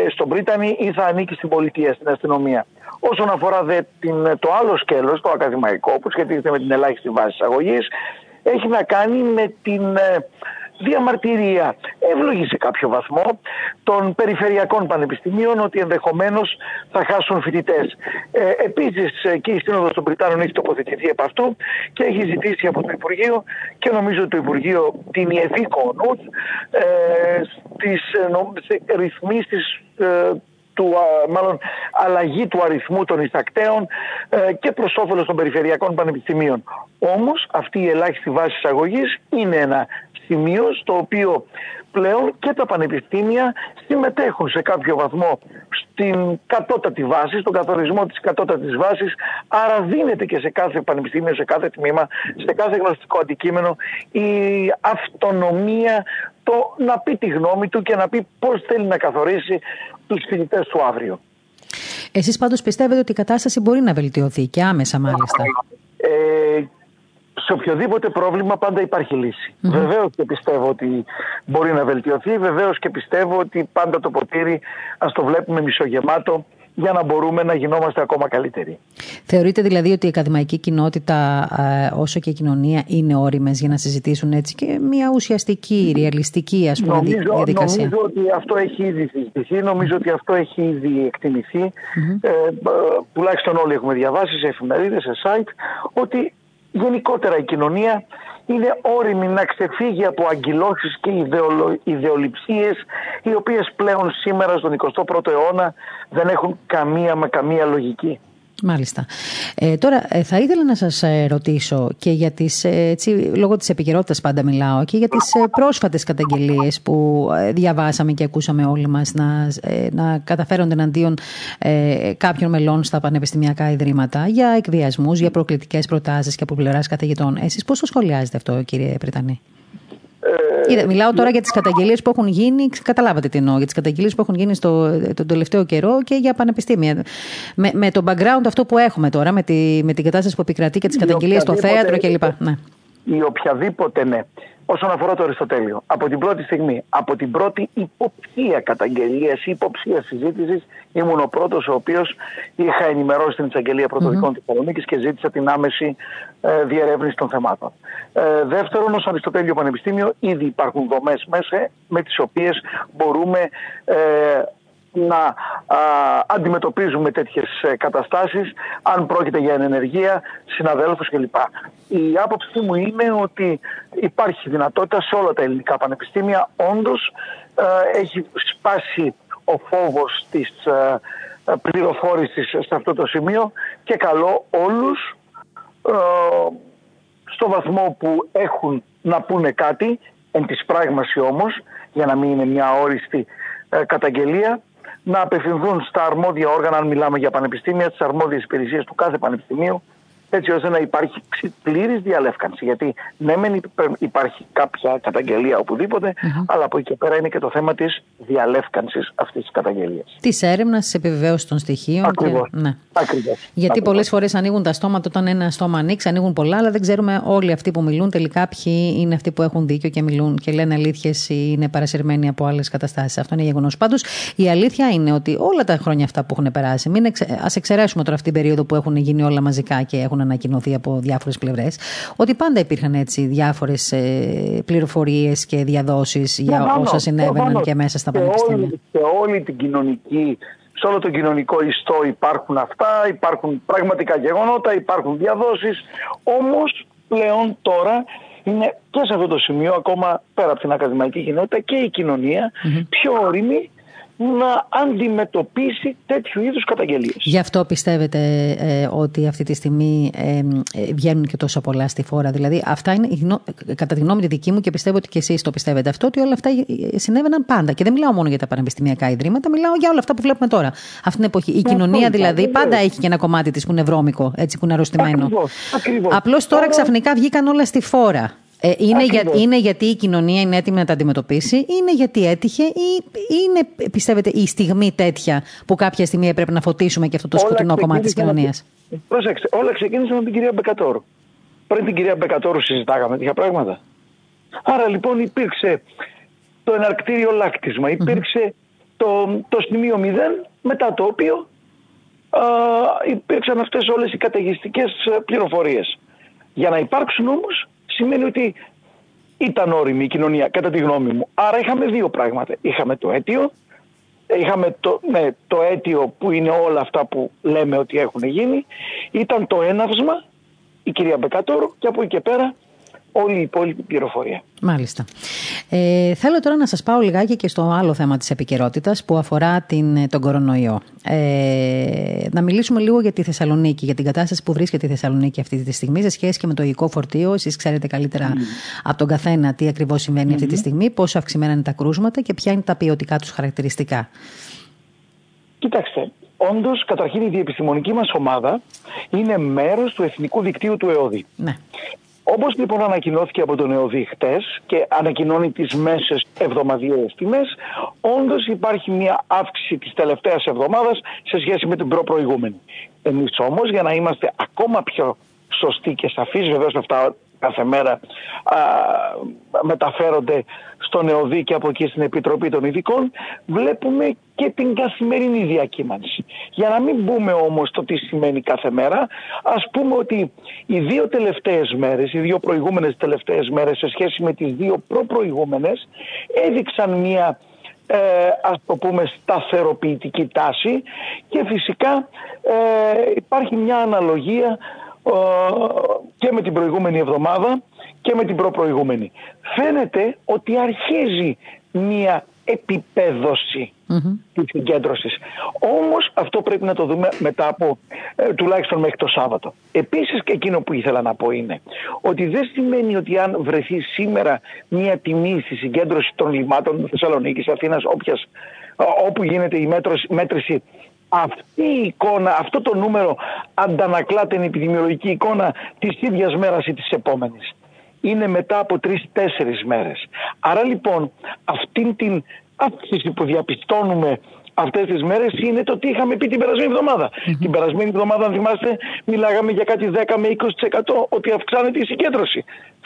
Speaker 2: στον Πρίτανη ή θα ανήκει στην πολιτεία, στην αστυνομία. Όσον αφορά δε την, το άλλο σκέλος, το ακαδημαϊκό που σχετίζεται με την ελάχιστη βάση αγωγής, έχει να κάνει με την... Ε, διαμαρτυρία εύλογη σε κάποιο βαθμό των περιφερειακών πανεπιστημίων ότι ενδεχομένως θα χάσουν φοιτητές. Ε, επίσης ε, και η Σύνοδος των Πριτάνων έχει τοποθετηθεί από αυτού και έχει ζητήσει από το Υπουργείο και νομίζω ότι το Υπουργείο την ευήκο νους ε, στις ε, ρυθμίσεις ε, του, μάλλον αλλαγή του αριθμού των εισακτέων ε, και προς όφελος των περιφερειακών πανεπιστημίων. Όμως αυτή η ελάχιστη βάση εισαγωγής είναι ένα σημείο στο οποίο πλέον και τα πανεπιστήμια συμμετέχουν σε κάποιο βαθμό στην κατώτατη βάση, στον καθορισμό της κατώτατης βάσης, άρα δίνεται και σε κάθε πανεπιστήμιο, σε κάθε τμήμα, σε κάθε γνωστικό αντικείμενο η αυτονομία το να πει τη γνώμη του και να πει πώς θέλει να καθορίσει τους φοιτητές του αύριο.
Speaker 1: Εσείς πάντως πιστεύετε ότι η κατάσταση μπορεί να βελτιωθεί και άμεσα μάλιστα;
Speaker 2: Ε, σε οποιοδήποτε πρόβλημα πάντα υπάρχει λύση. Mm-hmm. Βεβαίως και πιστεύω ότι μπορεί να βελτιωθεί, βεβαίως και πιστεύω ότι πάντα το ποτήρι ας το βλέπουμε μισογεμάτο για να μπορούμε να γινόμαστε ακόμα καλύτεροι.
Speaker 1: Θεωρείτε δηλαδή ότι η ακαδημαϊκή κοινότητα ε, όσο και η κοινωνία είναι όριμες για να συζητήσουν έτσι και μια ουσιαστική, ρεαλιστική ας πούμε
Speaker 2: νομίζω,
Speaker 1: διαδικασία;
Speaker 2: Νομίζω ότι αυτό έχει ήδη συζητηθεί, νομίζω ότι αυτό έχει ήδη εκτιμηθεί. Mm-hmm. Ε, τουλάχιστον όλοι έχουμε διαβάσει σε εφημερίδες, σε site, ότι γενικότερα η κοινωνία είναι όριμη να ξεφύγει από αγκυλώσεις και ιδεολο... ιδεολειψίες οι οποίες πλέον σήμερα στον 21ο αιώνα δεν έχουν καμία με καμία λογική.
Speaker 1: Μάλιστα. Ε, τώρα ε, θα ήθελα να σας ε, ρωτήσω και για τις, έτσι, λόγω της επικαιρότητας πάντα μιλάω και για τις πρόσφατες καταγγελίες που διαβάσαμε και ακούσαμε όλοι μας να, να καταφέρονται εναντίον ε, κάποιων μελών στα πανεπιστημιακά ιδρύματα για εκβιασμούς, για προκλητικές προτάσεις και από πλευράς καθηγητών. Εσείς πώς το σχολιάζετε αυτό κύριε Πριτανή; Είδα, μιλάω τώρα για τις καταγγελίες που έχουν γίνει. Καταλάβατε τι εννοώ. Για τις καταγγελίες που έχουν γίνει στο, τον τελευταίο καιρό και για πανεπιστήμια. Με, με το background αυτό που έχουμε τώρα, με, τη, με την κατάσταση που επικρατεί και τις καταγγελίες στο θέατρο κλπ. Ναι.
Speaker 2: Η οποιαδήποτε, ναι όσον αφορά το Αριστοτέλειο. Από την πρώτη στιγμή, από την πρώτη υποψία καταγγελίας ή υποψία συζήτησης, ήμουν ο πρώτος ο οποίος είχα ενημερώσει την εισαγγελία πρωτοδικών mm-hmm. Θεσσαλονίκης και ζήτησα την άμεση ε, διερεύνηση των θεμάτων. Ε, δεύτερον, ως Αριστοτέλειο Πανεπιστήμιο, ήδη υπάρχουν δομές μέσα με τις οποίες μπορούμε ε, να α, αντιμετωπίζουμε τέτοιες ε, καταστάσεις αν πρόκειται για ενεργεία, συναδέλφους κλπ. Η άποψή μου είναι ότι υπάρχει δυνατότητα σε όλα τα ελληνικά πανεπιστήμια όντως ε, έχει σπάσει ο φόβος της ε, πληροφόρησης σε αυτό το σημείο και καλό όλους στο βαθμό που έχουν να πούνε κάτι εν της πράγμαση όμως για να μην είναι μια όριστη καταγγελία να απευθυνθούν στα αρμόδια όργανα, αν μιλάμε για πανεπιστήμια, στις αρμόδιες υπηρεσίες του κάθε πανεπιστημίου, έτσι ώστε να υπάρχει πλήρης διαλεύκανση. Γιατί ναι, μεν υπάρχει κάποια καταγγελία αλλά από εκεί και πέρα είναι και το θέμα της διαλεύκανσης αυτής της καταγγελίας.
Speaker 1: Της έρευνας, της επιβεβαίωσης των στοιχείων.
Speaker 2: Ακριβώς. Και... Ναι.
Speaker 1: Γιατί πολλές φορές ανοίγουν τα στόματα, όταν ένα στόμα ανοίξει, ανοίγουν πολλά, αλλά δεν ξέρουμε όλοι αυτοί που μιλούν τελικά ποιοι είναι αυτοί που έχουν δίκιο και μιλούν και λένε αλήθειες ή είναι παρασυρμένοι από άλλες καταστάσεις. Αυτό είναι γεγονός. Πάντως η αλήθεια είναι ότι όλα τα χρόνια αυτά που έχουν περάσει, μην εξε... ας εξαιρέσουμε τώρα αυτή την περίοδο που έχουν γίνει όλα μαζικά και έχουν έχουν ανακοινωθεί από διάφορες πλευρές, ότι πάντα υπήρχαν έτσι διάφορες πληροφορίες και διαδόσεις για όσα συνέβαιναν και μέσα στα πανεπιστήμια.
Speaker 2: Σε όλη την κοινωνική σε όλο το κοινωνικό ιστό υπάρχουν αυτά, υπάρχουν πραγματικά γεγονότα, υπάρχουν διαδόσεις, όμως πλέον τώρα είναι και σε αυτό το σημείο, ακόμα πέρα από την ακαδημαϊκή κοινότητα και η κοινωνια πιο όρημη να αντιμετωπίσει τέτοιου είδους καταγγελίες.
Speaker 1: Γι' αυτό πιστεύετε ε, ότι αυτή τη στιγμή ε, ε, βγαίνουν και τόσο πολλά στη φόρα; Δηλαδή αυτά είναι κατά τη γνώμη τη δική μου και πιστεύω ότι και εσείς το πιστεύετε αυτό ότι όλα αυτά συνέβαιναν πάντα. Και δεν μιλάω μόνο για τα πανεπιστημιακά ιδρύματα, μιλάω για όλα αυτά που βλέπουμε τώρα. Αυτή την εποχή. Η κοινωνία δηλαδή πάντα έχει και ένα κομμάτι της που είναι βρώμικο, έτσι που είναι αρρωστημένο. Απλώς τώρα ξαφνικά βγήκαν όλα στη φόρα. Ε, είναι, για, είναι γιατί η κοινωνία είναι έτοιμη να τα αντιμετωπίσει, είναι γιατί έτυχε ή είναι, πιστεύετε, η στιγμή τέτοια που κάποια στιγμή έπρεπε να φωτίσουμε και αυτό το σκοτεινό κομμάτι της κοινωνίας;
Speaker 2: Πρόσεξε, όλα ξεκίνησαν με την κυρία Μπεκατόρου. Πριν την κυρία Μπεκατόρου συζητάγαμε τέτοια πράγματα. Άρα λοιπόν υπήρξε το εναρκτήριο λάκτισμα, το, το σημείο 0 μετά το οποίο α, υπήρξαν αυτές όλες οι καταιγιστικές πληροφορίες. Για να υπάρξουν όμως σημαίνει ότι ήταν όρημη η κοινωνία, κατά τη γνώμη μου. Άρα είχαμε δύο πράγματα. Είχαμε το αίτιο, είχαμε το, ναι, το αίτιο που είναι όλα αυτά που λέμε ότι έχουν γίνει. Ήταν το έναυσμα, η κυρία Μπεκατόρου και από εκεί και πέρα όλη η υπόλοιπη πληροφορία.
Speaker 1: Μάλιστα. Ε, θέλω τώρα να σας πάω λιγάκι και στο άλλο θέμα της επικαιρότητας που αφορά την, τον κορονοϊό. Ε, να μιλήσουμε λίγο για τη Θεσσαλονίκη, για την κατάσταση που βρίσκεται η Θεσσαλονίκη αυτή τη στιγμή σε σχέση και με το υλικό φορτίο. Εσείς ξέρετε καλύτερα mm. από τον καθένα τι ακριβώς συμβαίνει mm-hmm. αυτή τη στιγμή, πόσο αυξημένα είναι τα κρούσματα και ποια είναι τα ποιοτικά τους χαρακτηριστικά.
Speaker 2: Κοιτάξτε, όντως, καταρχήν η διεπιστημονική μας ομάδα είναι μέρος του εθνικού δικτύου του ΕΟΔΗ.
Speaker 1: Ναι.
Speaker 2: Όπως λοιπόν ανακοινώθηκε από τον ΕΟΔΗ χτες και ανακοινώνει τις μέσες εβδομαδιαίες τιμές, όντως υπάρχει μια αύξηση της τελευταίας εβδομάδας σε σχέση με την προ-προηγούμενη. Εμείς όμως για να είμαστε ακόμα πιο σωστοί και σαφείς, βεβαίως αυτά κάθε μέρα α, μεταφέρονται στον ΕΟΔΗ και από εκεί στην Επιτροπή των Ειδικών, βλέπουμε και την καθημερινή διακύμανση. Για να μην μπούμε όμως το τι σημαίνει κάθε μέρα, ας πούμε ότι οι δύο τελευταίες μέρες, οι δύο προηγούμενες τελευταίες μέρες σε σχέση με τις δύο προ-προηγούμενες, έδειξαν μια ε, ας το πούμε σταθεροποιητική τάση και φυσικά ε, υπάρχει μια αναλογία και με την προηγούμενη εβδομάδα και με την προπροηγούμενη. Φαίνεται ότι αρχίζει μία επιπέδωση mm-hmm. της συγκέντρωσης. Όμως αυτό πρέπει να το δούμε μετά από ε, τουλάχιστον μέχρι το Σάββατο. Επίσης και εκείνο που ήθελα να πω είναι ότι δεν σημαίνει ότι αν βρεθεί σήμερα μία τιμή στη συγκέντρωση των λιμάτων Θεσσαλονίκης, Αθήνας, όποιας, όπου γίνεται η μέτρηση αυτή η εικόνα, αυτό το νούμερο αντανακλά την επιδημιολογική εικόνα της ίδιας μέρας ή της επόμενης. Είναι μετά από τρεις-τέσσερις μέρες. Άρα λοιπόν αυτήν την αύξηση που διαπιστώνουμε αυτές τις μέρες είναι το τι είχαμε πει την περασμένη Την περασμένη εβδομάδα, αν θυμάστε, μιλάγαμε για κάτι 10 με 20% ότι αυξάνεται η συγκέντρωση.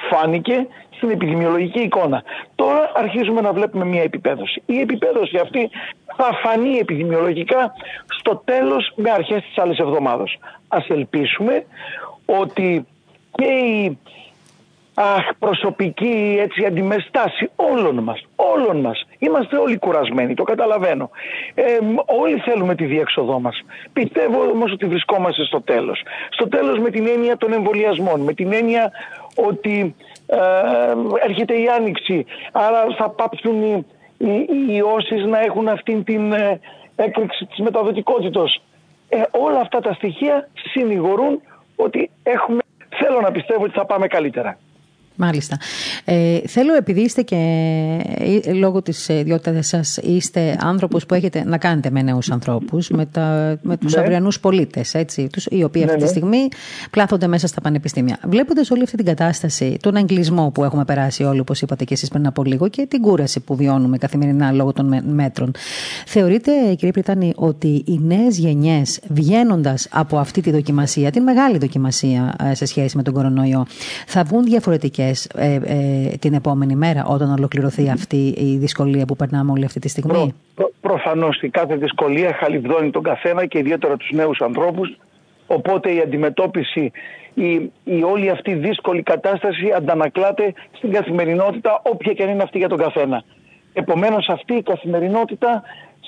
Speaker 2: Φάνηκε στην επιδημιολογική εικόνα. Τώρα αρχίζουμε να βλέπουμε μια επιπέδωση. Η επιπέδωση αυτή θα φανεί επιδημιολογικά στο τέλος με αρχές της άλλης εβδομάδας. Ας ελπίσουμε ότι και η αχ, προσωπική έτσι, αντιμεστάση όλων μας, όλων μας. Είμαστε όλοι κουρασμένοι, το καταλαβαίνω. Ε, όλοι θέλουμε τη διέξοδό μας. Πιστεύω όμως ότι βρισκόμαστε στο τέλος. Στο τέλος με την έννοια των εμβολιασμών, με την έννοια ότι ε, έρχεται η άνοιξη, άρα θα πάψουν οι, οι, οι να έχουν αυτήν την ε, έκρηξη της μεταδοτικότητος. Ε, όλα αυτά τα στοιχεία συνηγορούν ότι έχουμε, θέλω να πιστεύω ότι θα πάμε καλύτερα.
Speaker 1: Μάλιστα. Ε, θέλω, επειδή είστε και ε, λόγω της ιδιότητας σας, είστε άνθρωπος που έχετε να κάνετε με νέους ανθρώπους, με, με τους ναι. αυριανούς πολίτες, οι οποίοι αυτή τη ναι, ναι. στιγμή πλάθονται μέσα στα πανεπιστήμια. Βλέποντας όλη αυτή την κατάσταση, τον εγκλισμό που έχουμε περάσει όλοι, όπως είπατε και εσείς πριν από λίγο, και την κούραση που βιώνουμε καθημερινά λόγω των μέτρων, θεωρείτε, κύριε Πριτάνη, ότι οι νέες γενιές βγαίνοντας από αυτή τη δοκιμασία, την μεγάλη δοκιμασία ε, σε σχέση με τον κορονοϊό, θα βγουν διαφορετικές ε, ε, την επόμενη μέρα όταν ολοκληρωθεί αυτή η δυσκολία που περνάμε όλη αυτή τη στιγμή; Προ,
Speaker 2: προ, προφανώς η κάθε δυσκολία χαλιβδώνει τον καθένα και ιδιαίτερα τους νέους ανθρώπους οπότε η αντιμετώπιση, η, η όλη αυτή δύσκολη κατάσταση αντανακλάται στην καθημερινότητα όποια και αν είναι αυτή για τον καθένα. Επομένως αυτή η καθημερινότητα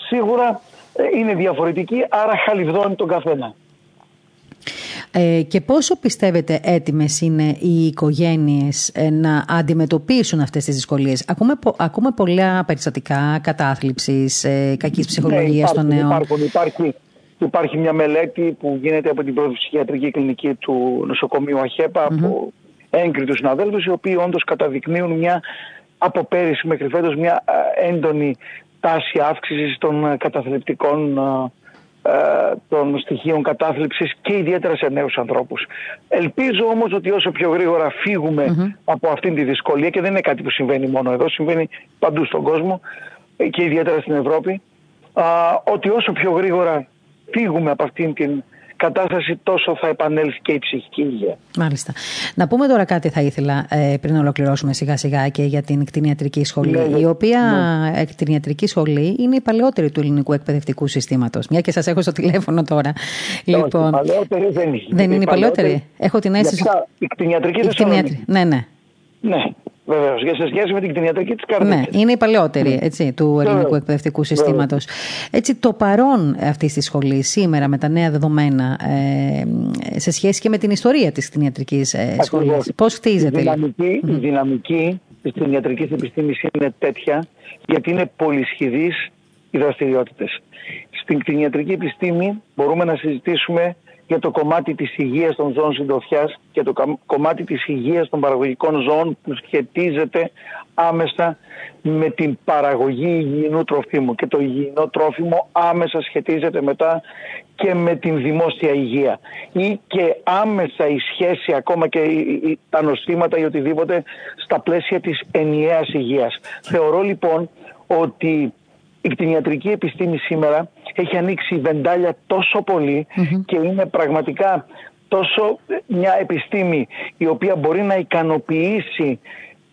Speaker 2: σίγουρα ε, είναι διαφορετική άρα χαλιβδώνει τον καθένα.
Speaker 1: Ε, και πόσο πιστεύετε έτοιμες είναι οι οικογένειες ε, να αντιμετωπίσουν αυτές τις δυσκολίες; Ακούμε, ακούμε πολλά περιστατικά κατάθλιψης, ε, κακής ψυχολογίας ναι, των νέων.
Speaker 2: Υπάρχουν, υπάρχει, υπάρχει μια μελέτη που γίνεται από την πρώτη ψυχιατρική κλινική του νοσοκομείου Αχέπα mm-hmm. από έγκριτους συναδέλφους οι οποίοι όντως καταδεικνύουν μια από πέρυσι μέχρι φέτος μια έντονη τάση αύξησης των καταθλιπτικών ε, των στοιχείων κατάθλιψης και ιδιαίτερα σε νέους ανθρώπους. Ελπίζω όμως ότι όσο πιο γρήγορα από αυτήν τη δυσκολία και δεν είναι κάτι που συμβαίνει μόνο εδώ, συμβαίνει παντού στον κόσμο και ιδιαίτερα στην Ευρώπη, ότι όσο πιο γρήγορα φύγουμε από αυτήν την κατάσταση τόσο θα επανέλθει και η ψυχική υγεία.
Speaker 1: Μάλιστα. Να πούμε τώρα κάτι θα ήθελα ε, πριν ολοκληρώσουμε σιγά σιγά και για την κτηνιατρική σχολή, ναι, ναι. η οποία ναι. κτηνιατρική σχολή είναι η παλαιότερη του ελληνικού εκπαιδευτικού συστήματος. Μια και σας έχω στο τηλέφωνο τώρα.
Speaker 2: λοιπόν, η παλαιότερη δεν είναι.
Speaker 1: Δεν είναι η παλαιότερη. Έχω την αίσθηση.
Speaker 2: Η κτηνιατρική δεν
Speaker 1: Ναι, ναι.
Speaker 2: Ναι. Βεβαίως, για σε σχέση με την κτηνιατρική της καρδίτσα.
Speaker 1: Ναι, είναι η παλαιότερη ναι. έτσι, του ελληνικού εκπαιδευτικού συστήματος. Έτσι, το παρόν αυτή τη σχολή σήμερα με τα νέα δεδομένα ε, σε σχέση και με την ιστορία της κτηνιατρικής ε, σχολής, πώς χτίζεται;
Speaker 2: Η δυναμική, mm. η δυναμική της κτηνιατρικής επιστήμης είναι τέτοια, γιατί είναι πολυσχηδείς οι δραστηριότητες. Στην κτηνιατρική επιστήμη μπορούμε να συζητήσουμε για το κομμάτι της υγείας των ζώων συντροφιάς και το κομμάτι της υγείας των παραγωγικών ζώων που σχετίζεται άμεσα με την παραγωγή υγιεινού τροφίμου και το υγιεινό τρόφιμο άμεσα σχετίζεται μετά και με την δημόσια υγεία ή και άμεσα η σχέση ακόμα και τα νοστήματα ή οτιδήποτε στα πλαίσια της ενιαίας υγείας. Θεωρώ λοιπόν ότι η κτηνιατρική επιστήμη σήμερα έχει ανοίξει βεντάλια τόσο και είναι πραγματικά τόσο μια επιστήμη η οποία μπορεί να ικανοποιήσει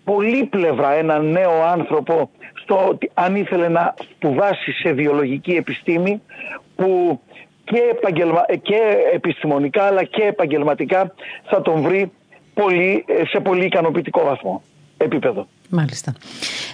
Speaker 2: πολύπλευρα έναν νέο άνθρωπο στο ότι αν ήθελε να σπουδάσει σε βιολογική επιστήμη που και, επαγγελμα... και επιστημονικά αλλά και επαγγελματικά θα τον βρει πολύ, σε πολύ ικανοποιητικό βαθμό επίπεδο.
Speaker 1: Μάλιστα.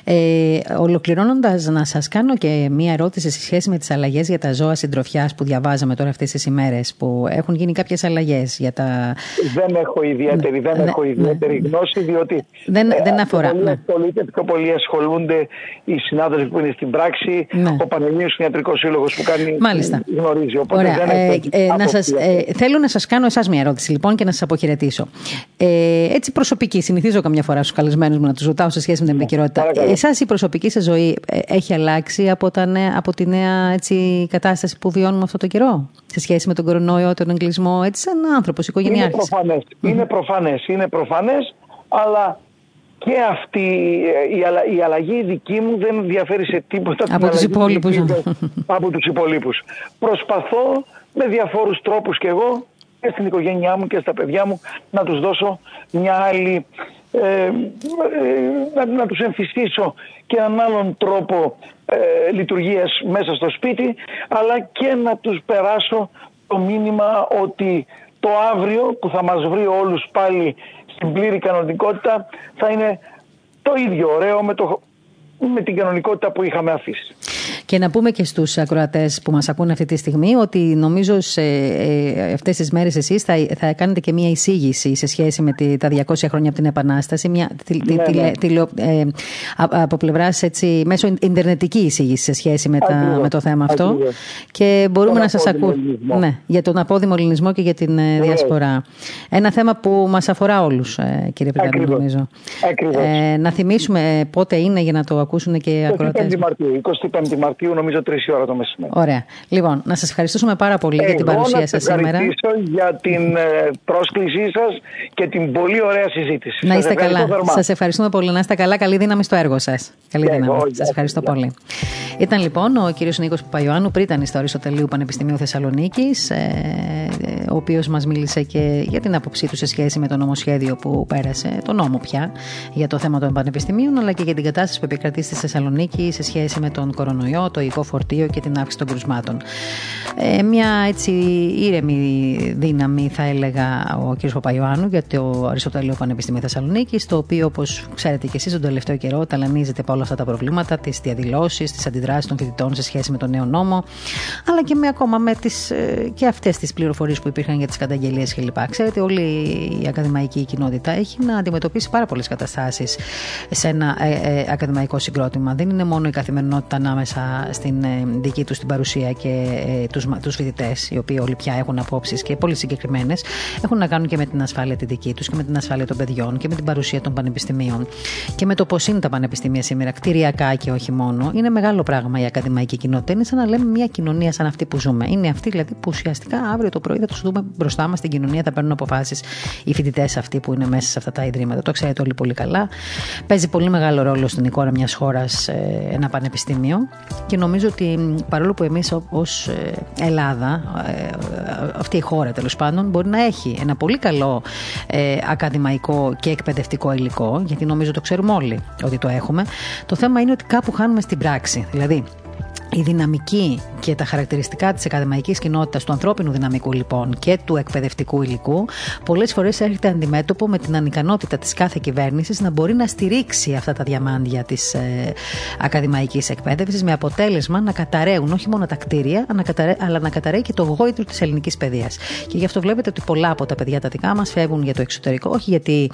Speaker 1: Ε, Ολοκληρώνοντας, να σας κάνω και μία ερώτηση σε σχέση με τις αλλαγές για τα ζώα συντροφιά που διαβάζαμε τώρα αυτές τις ημέρες, που έχουν γίνει κάποιες αλλαγές για τα.
Speaker 2: Δεν έχω ιδιαίτερη, δεν ναι, έχω ναι. ιδιαίτερη γνώση, διότι.
Speaker 1: Δεν, ε, δεν αφορά.
Speaker 2: Πολύ ναι. πιο πολύ ασχολούνται οι συνάδελφοι που είναι στην πράξη, ναι. ο Πανελλήνιος Ιατρικός Σύλλογος που κάνει.
Speaker 1: Μάλιστα.
Speaker 2: Γνωρίζει. Οπότε
Speaker 1: Ωραία.
Speaker 2: δεν
Speaker 1: ε, ε, να σας, ε, θέλω να σας κάνω εσάς μία ερώτηση λοιπόν και να σας αποχαιρετήσω. Ε, έτσι προσωπική, συνηθίζω καμιά φορά στους καλεσμένους μου να τους ρωτάω σε σχέση με την επικαιρότητα. Εσάς η προσωπική σας ζωή ε, έχει αλλάξει από, τα νέα, από τη νέα έτσι, κατάσταση που βιώνουμε αυτό το καιρό, σε σχέση με τον κορονοϊό, τον εγκλισμό, έτσι σαν άνθρωπος, οικογενειάρχης.
Speaker 2: Είναι προφανές. Mm. Είναι προφανές. Είναι προφανές, αλλά και αυτή η, αλλαγή δική μου δεν διαφέρει σε τίποτα
Speaker 1: από τους υπόλοιπους.
Speaker 2: από τους υπολείπους. Προσπαθώ με διαφόρους τρόπους και εγώ και στην οικογένειά μου και στα παιδιά μου να τους δώσω μια άλλη ε, ε, να, να τους εμφυστήσω και έναν άλλον τρόπο ε, λειτουργίας μέσα στο σπίτι αλλά και να τους περάσω το μήνυμα ότι το αύριο που θα μας βρει όλους πάλι στην πλήρη κανονικότητα θα είναι το ίδιο ωραίο με, το, με την κανονικότητα που είχαμε αφήσει.
Speaker 1: Και να πούμε και στους ακροατές που μας ακούνε αυτή τη στιγμή ότι νομίζω σε ε, αυτές τις μέρες εσείς θα, θα κάνετε και μία εισήγηση σε σχέση με τη, τα 200 χρόνια από την Επανάσταση. Μια, ναι, ναι. ε, από πλευράς μέσω ιντερνετική εισήγηση σε σχέση με, τα, με το θέμα αυτό. Και μπορούμε να σας ακούμε. Ναι, για τον απόδημο ελληνισμό και για την ε, διασπορά. Ένα θέμα που μας αφορά όλους, ε, κύριε Πετράκη, νομίζω. Ε, να θυμίσουμε πότε είναι για να το ακούσουν και οι ακροατές.
Speaker 2: 25 Μαρτίου. 25 Μαρτίου, νομίζω 3 ώρα το μεσημέρι.
Speaker 1: Ωραία. Λοιπόν, να σας ευχαριστήσουμε πάρα πολύ για την παρουσία σας σήμερα.
Speaker 2: Να ευχαριστήσω για την ε, πρόσκλησή σας και την πολύ ωραία συζήτηση.
Speaker 1: Να είστε καλά. Σας ευχαριστούμε πολύ. Να είστε καλά. Καλή δύναμη στο έργο σας. Καλή δύναμη. Σας ευχαριστώ πολύ. Ήταν λοιπόν ο κύριος Νίκος Παπαϊωάννου, πρίτανη στο Αριστοτελείου Πανεπιστημίου Θεσσαλονίκης, ε, ο οποίος μας μίλησε και για την άποψή του σε σχέση με το νομοσχέδιο που πέρασε, το νόμο πια, για το θέμα των πανεπιστημίων, αλλά και για την κατάσταση που επικρατεί στη Θεσσαλονίκη σε σχέση με τον κορονοϊό, το υλικό φορτίο και την αύξηση των κρουσμάτων. Ε, μια έτσι ήρεμη δύναμη, θα έλεγα, ο κ. Παπαϊωάννου για το Αριστοτέλειο Πανεπιστημίου Θεσσαλονίκης, το οποίο, όπως ξέρετε και εσείς, τον τελευταίο καιρό ταλανίζεται από όλα αυτά τα προβλήματα, τις διαδηλώσεις, τις αντιδράσεις των φοιτητών σε σχέση με τον νέο νόμο, αλλά και με ακόμα με τις, ε, και αυτές τις πληροφορίες που υπήρχαν για τις καταγγελίες κλπ. Ξέρετε, όλη η ακαδημαϊκή κοινότητα έχει να αντιμετωπίσει πάρα πολλές καταστάσεις σε ένα ε, ε, ακαδημαϊκό συγκρότημα. Δεν είναι μόνο η καθημερινότητα ανάμεσα στην ε, δική τους την παρουσία και ε, τους, τους φοιτητές, οι οποίοι όλοι πια έχουν απόψεις και πολύ συγκεκριμένες, έχουν να κάνουν και με την ασφάλεια τη δική τους και με την ασφάλεια των παιδιών και με την παρουσία των πανεπιστημίων και με το πώς είναι τα πανεπιστήμια σήμερα, κτηριακά και όχι μόνο. Είναι μεγάλο πράγμα η ακαδημαϊκή κοινότητα. Είναι σαν να λέμε μια κοινωνία σαν αυτή που ζούμε. Είναι αυτή δηλαδή που ουσιαστικά αύριο το πρωί θα τους δούμε μπροστά μας στην κοινωνία, θα παίρνουν αποφάσεις οι φοιτητές αυτοί που είναι μέσα σε αυτά τα ιδρύματα. Το ξέρετε όλοι πολύ καλά. Παίζει πολύ μεγάλο ρόλο στην εικόνα μιας χώρας ε, ένα πανεπιστήμιο και νομίζω ότι παρόλο που εμείς ως ε, Ελλάδα, ε, αυτή η χώρα τέλος πάντων, μπορεί να έχει ένα πολύ καλό ε, ακαδημαϊκό και εκπαιδευτικό υλικό, γιατί νομίζω το ξέρουμε όλοι ότι το έχουμε. Το θέμα είναι ότι κάπου χάνουμε στην πράξη. Δηλαδή, η δυναμική και τα χαρακτηριστικά της ακαδημαϊκής κοινότητας, του ανθρώπινου δυναμικού λοιπόν και του εκπαιδευτικού υλικού, πολλές φορές έρχεται αντιμέτωπο με την ανικανότητα της κάθε κυβέρνησης να μπορεί να στηρίξει αυτά τα διαμάντια της ε, ακαδημαϊκής εκπαίδευσης, με αποτέλεσμα να καταραίουν όχι μόνο τα κτίρια, αλλά να καταραίει και το γόητρο της ελληνικής παιδείας. Και γι' αυτό βλέπετε ότι πολλά από τα παιδιά τα δικά μας φεύγουν για το εξωτερικό, όχι γιατί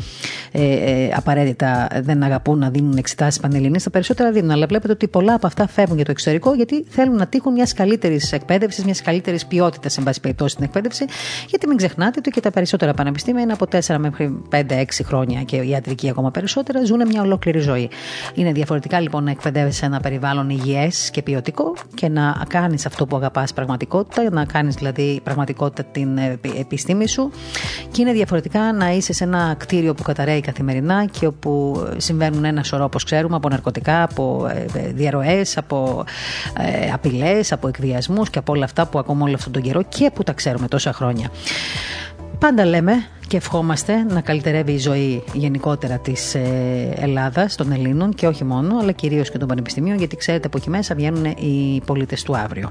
Speaker 1: ε, ε, απαραίτητα δεν αγαπούν να δίνουν εξετάσεις πανελληνίες, τα περισσότερα δίνουν, αλλά βλέπετε ότι πολλά από αυτά φεύγουν για το εξωτερικό γιατί θέλουν να τύχουν μιας καλύτερης εκπαίδευσης, μιας καλύτερης ποιότητας, εν πάση περιπτώσει, στην εκπαίδευση. Γιατί μην ξεχνάτε ότι και τα περισσότερα πανεπιστήμια είναι από 4 μέχρι 5-6 χρόνια και η ιατρική ακόμα περισσότερα ζουν μια ολόκληρη ζωή. Είναι διαφορετικά λοιπόν να εκπαιδεύεσαι σε ένα περιβάλλον υγιές και ποιοτικό και να κάνεις αυτό που αγαπάς πραγματικότητα, να κάνεις δηλαδή πραγματικότητα την επιστήμη σου. Και είναι διαφορετικά να είσαι σε ένα κτίριο που καταραίει καθημερινά και όπου συμβαίνουν ένα σωρό, όπως ξέρουμε, από ναρκωτικά, από ε, διαρροές, από ε, απειλές, από εκβιασμούς και από όλα αυτά που ακόμα όλο αυτόν τον καιρό και που τα ξέρουμε τόσα χρόνια. Πάντα λέμε και ευχόμαστε να καλυτερεύει η ζωή γενικότερα της ε, Ελλάδας, των Ελλήνων και όχι μόνο, αλλά κυρίως και των πανεπιστημίων, γιατί ξέρετε από εκεί μέσα βγαίνουν οι πολίτες του αύριο.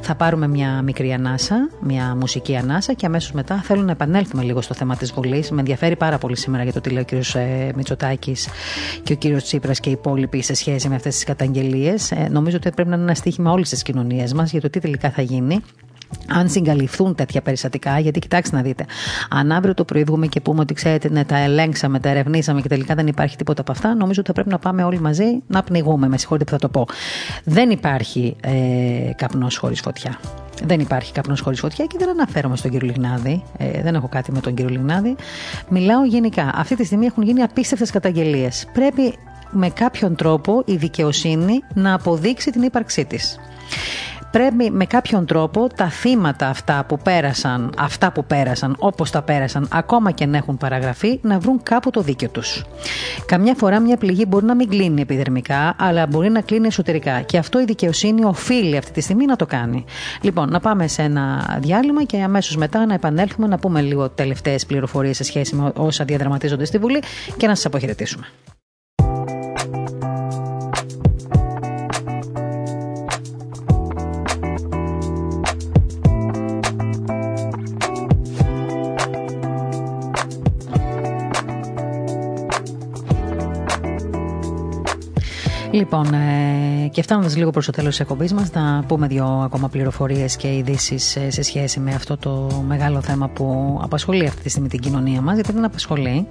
Speaker 1: Θα πάρουμε μια μικρή ανάσα, μια μουσική ανάσα και αμέσως μετά θέλω να επανέλθουμε λίγο στο θέμα της Βουλής. Με ενδιαφέρει πάρα πολύ σήμερα για το τι λέει ο κ. Ε, Μητσοτάκης και ο κ. Τσίπρας και οι υπόλοιποι σε σχέση με αυτές τις καταγγελίες. Ε, νομίζω ότι πρέπει να είναι ένα στίχημα όλης της κοινωνίας μας για το τι τελικά θα γίνει αν συγκαλυφθούν τέτοια περιστατικά, γιατί κοιτάξτε να δείτε, αν αύριο το πρωί και πούμε ότι ξέρετε, ναι, τα ελέγξαμε, τα ερευνήσαμε και τελικά δεν υπάρχει τίποτα από αυτά, νομίζω ότι θα πρέπει να πάμε όλοι μαζί να πνιγούμε. Με συγχωρείτε που θα το πω. Δεν υπάρχει ε, καπνός χωρίς φωτιά. Δεν υπάρχει καπνός χωρίς φωτιά και δεν αναφέρομαι στον κύριο Λιγνάδη. Ε, δεν έχω κάτι με τον κύριο Λιγνάδη. Μιλάω γενικά. Αυτή τη στιγμή έχουν γίνει απίστευτες καταγγελίες. Πρέπει με κάποιον τρόπο η δικαιοσύνη να αποδείξει την ύπαρξή της πρέπει με κάποιον τρόπο τα θύματα αυτά που πέρασαν, αυτά που πέρασαν όπως τα πέρασαν, ακόμα και να έχουν παραγραφεί, να βρουν κάπου το δίκαιο τους. Καμιά φορά μια πληγή μπορεί να μην κλείνει επιδερμικά, αλλά μπορεί να κλείνει εσωτερικά. Και αυτό η δικαιοσύνη οφείλει αυτή τη στιγμή να το κάνει. Λοιπόν, να πάμε σε ένα διάλειμμα και αμέσως μετά να επανέλθουμε να πούμε λίγο τελευταίες πληροφορίες σε σχέση με όσα διαδραματίζονται στη Βουλή και να σας αποχαιρετήσουμε. Λοιπόν, ε, και φτάνοντας λίγο προς το τέλος της εκπομπής μας, να πούμε δύο ακόμα πληροφορίες και ειδήσεις ε, σε σχέση με αυτό το μεγάλο θέμα που απασχολεί αυτή τη στιγμή την κοινωνία μας, γιατί δεν απασχολεί.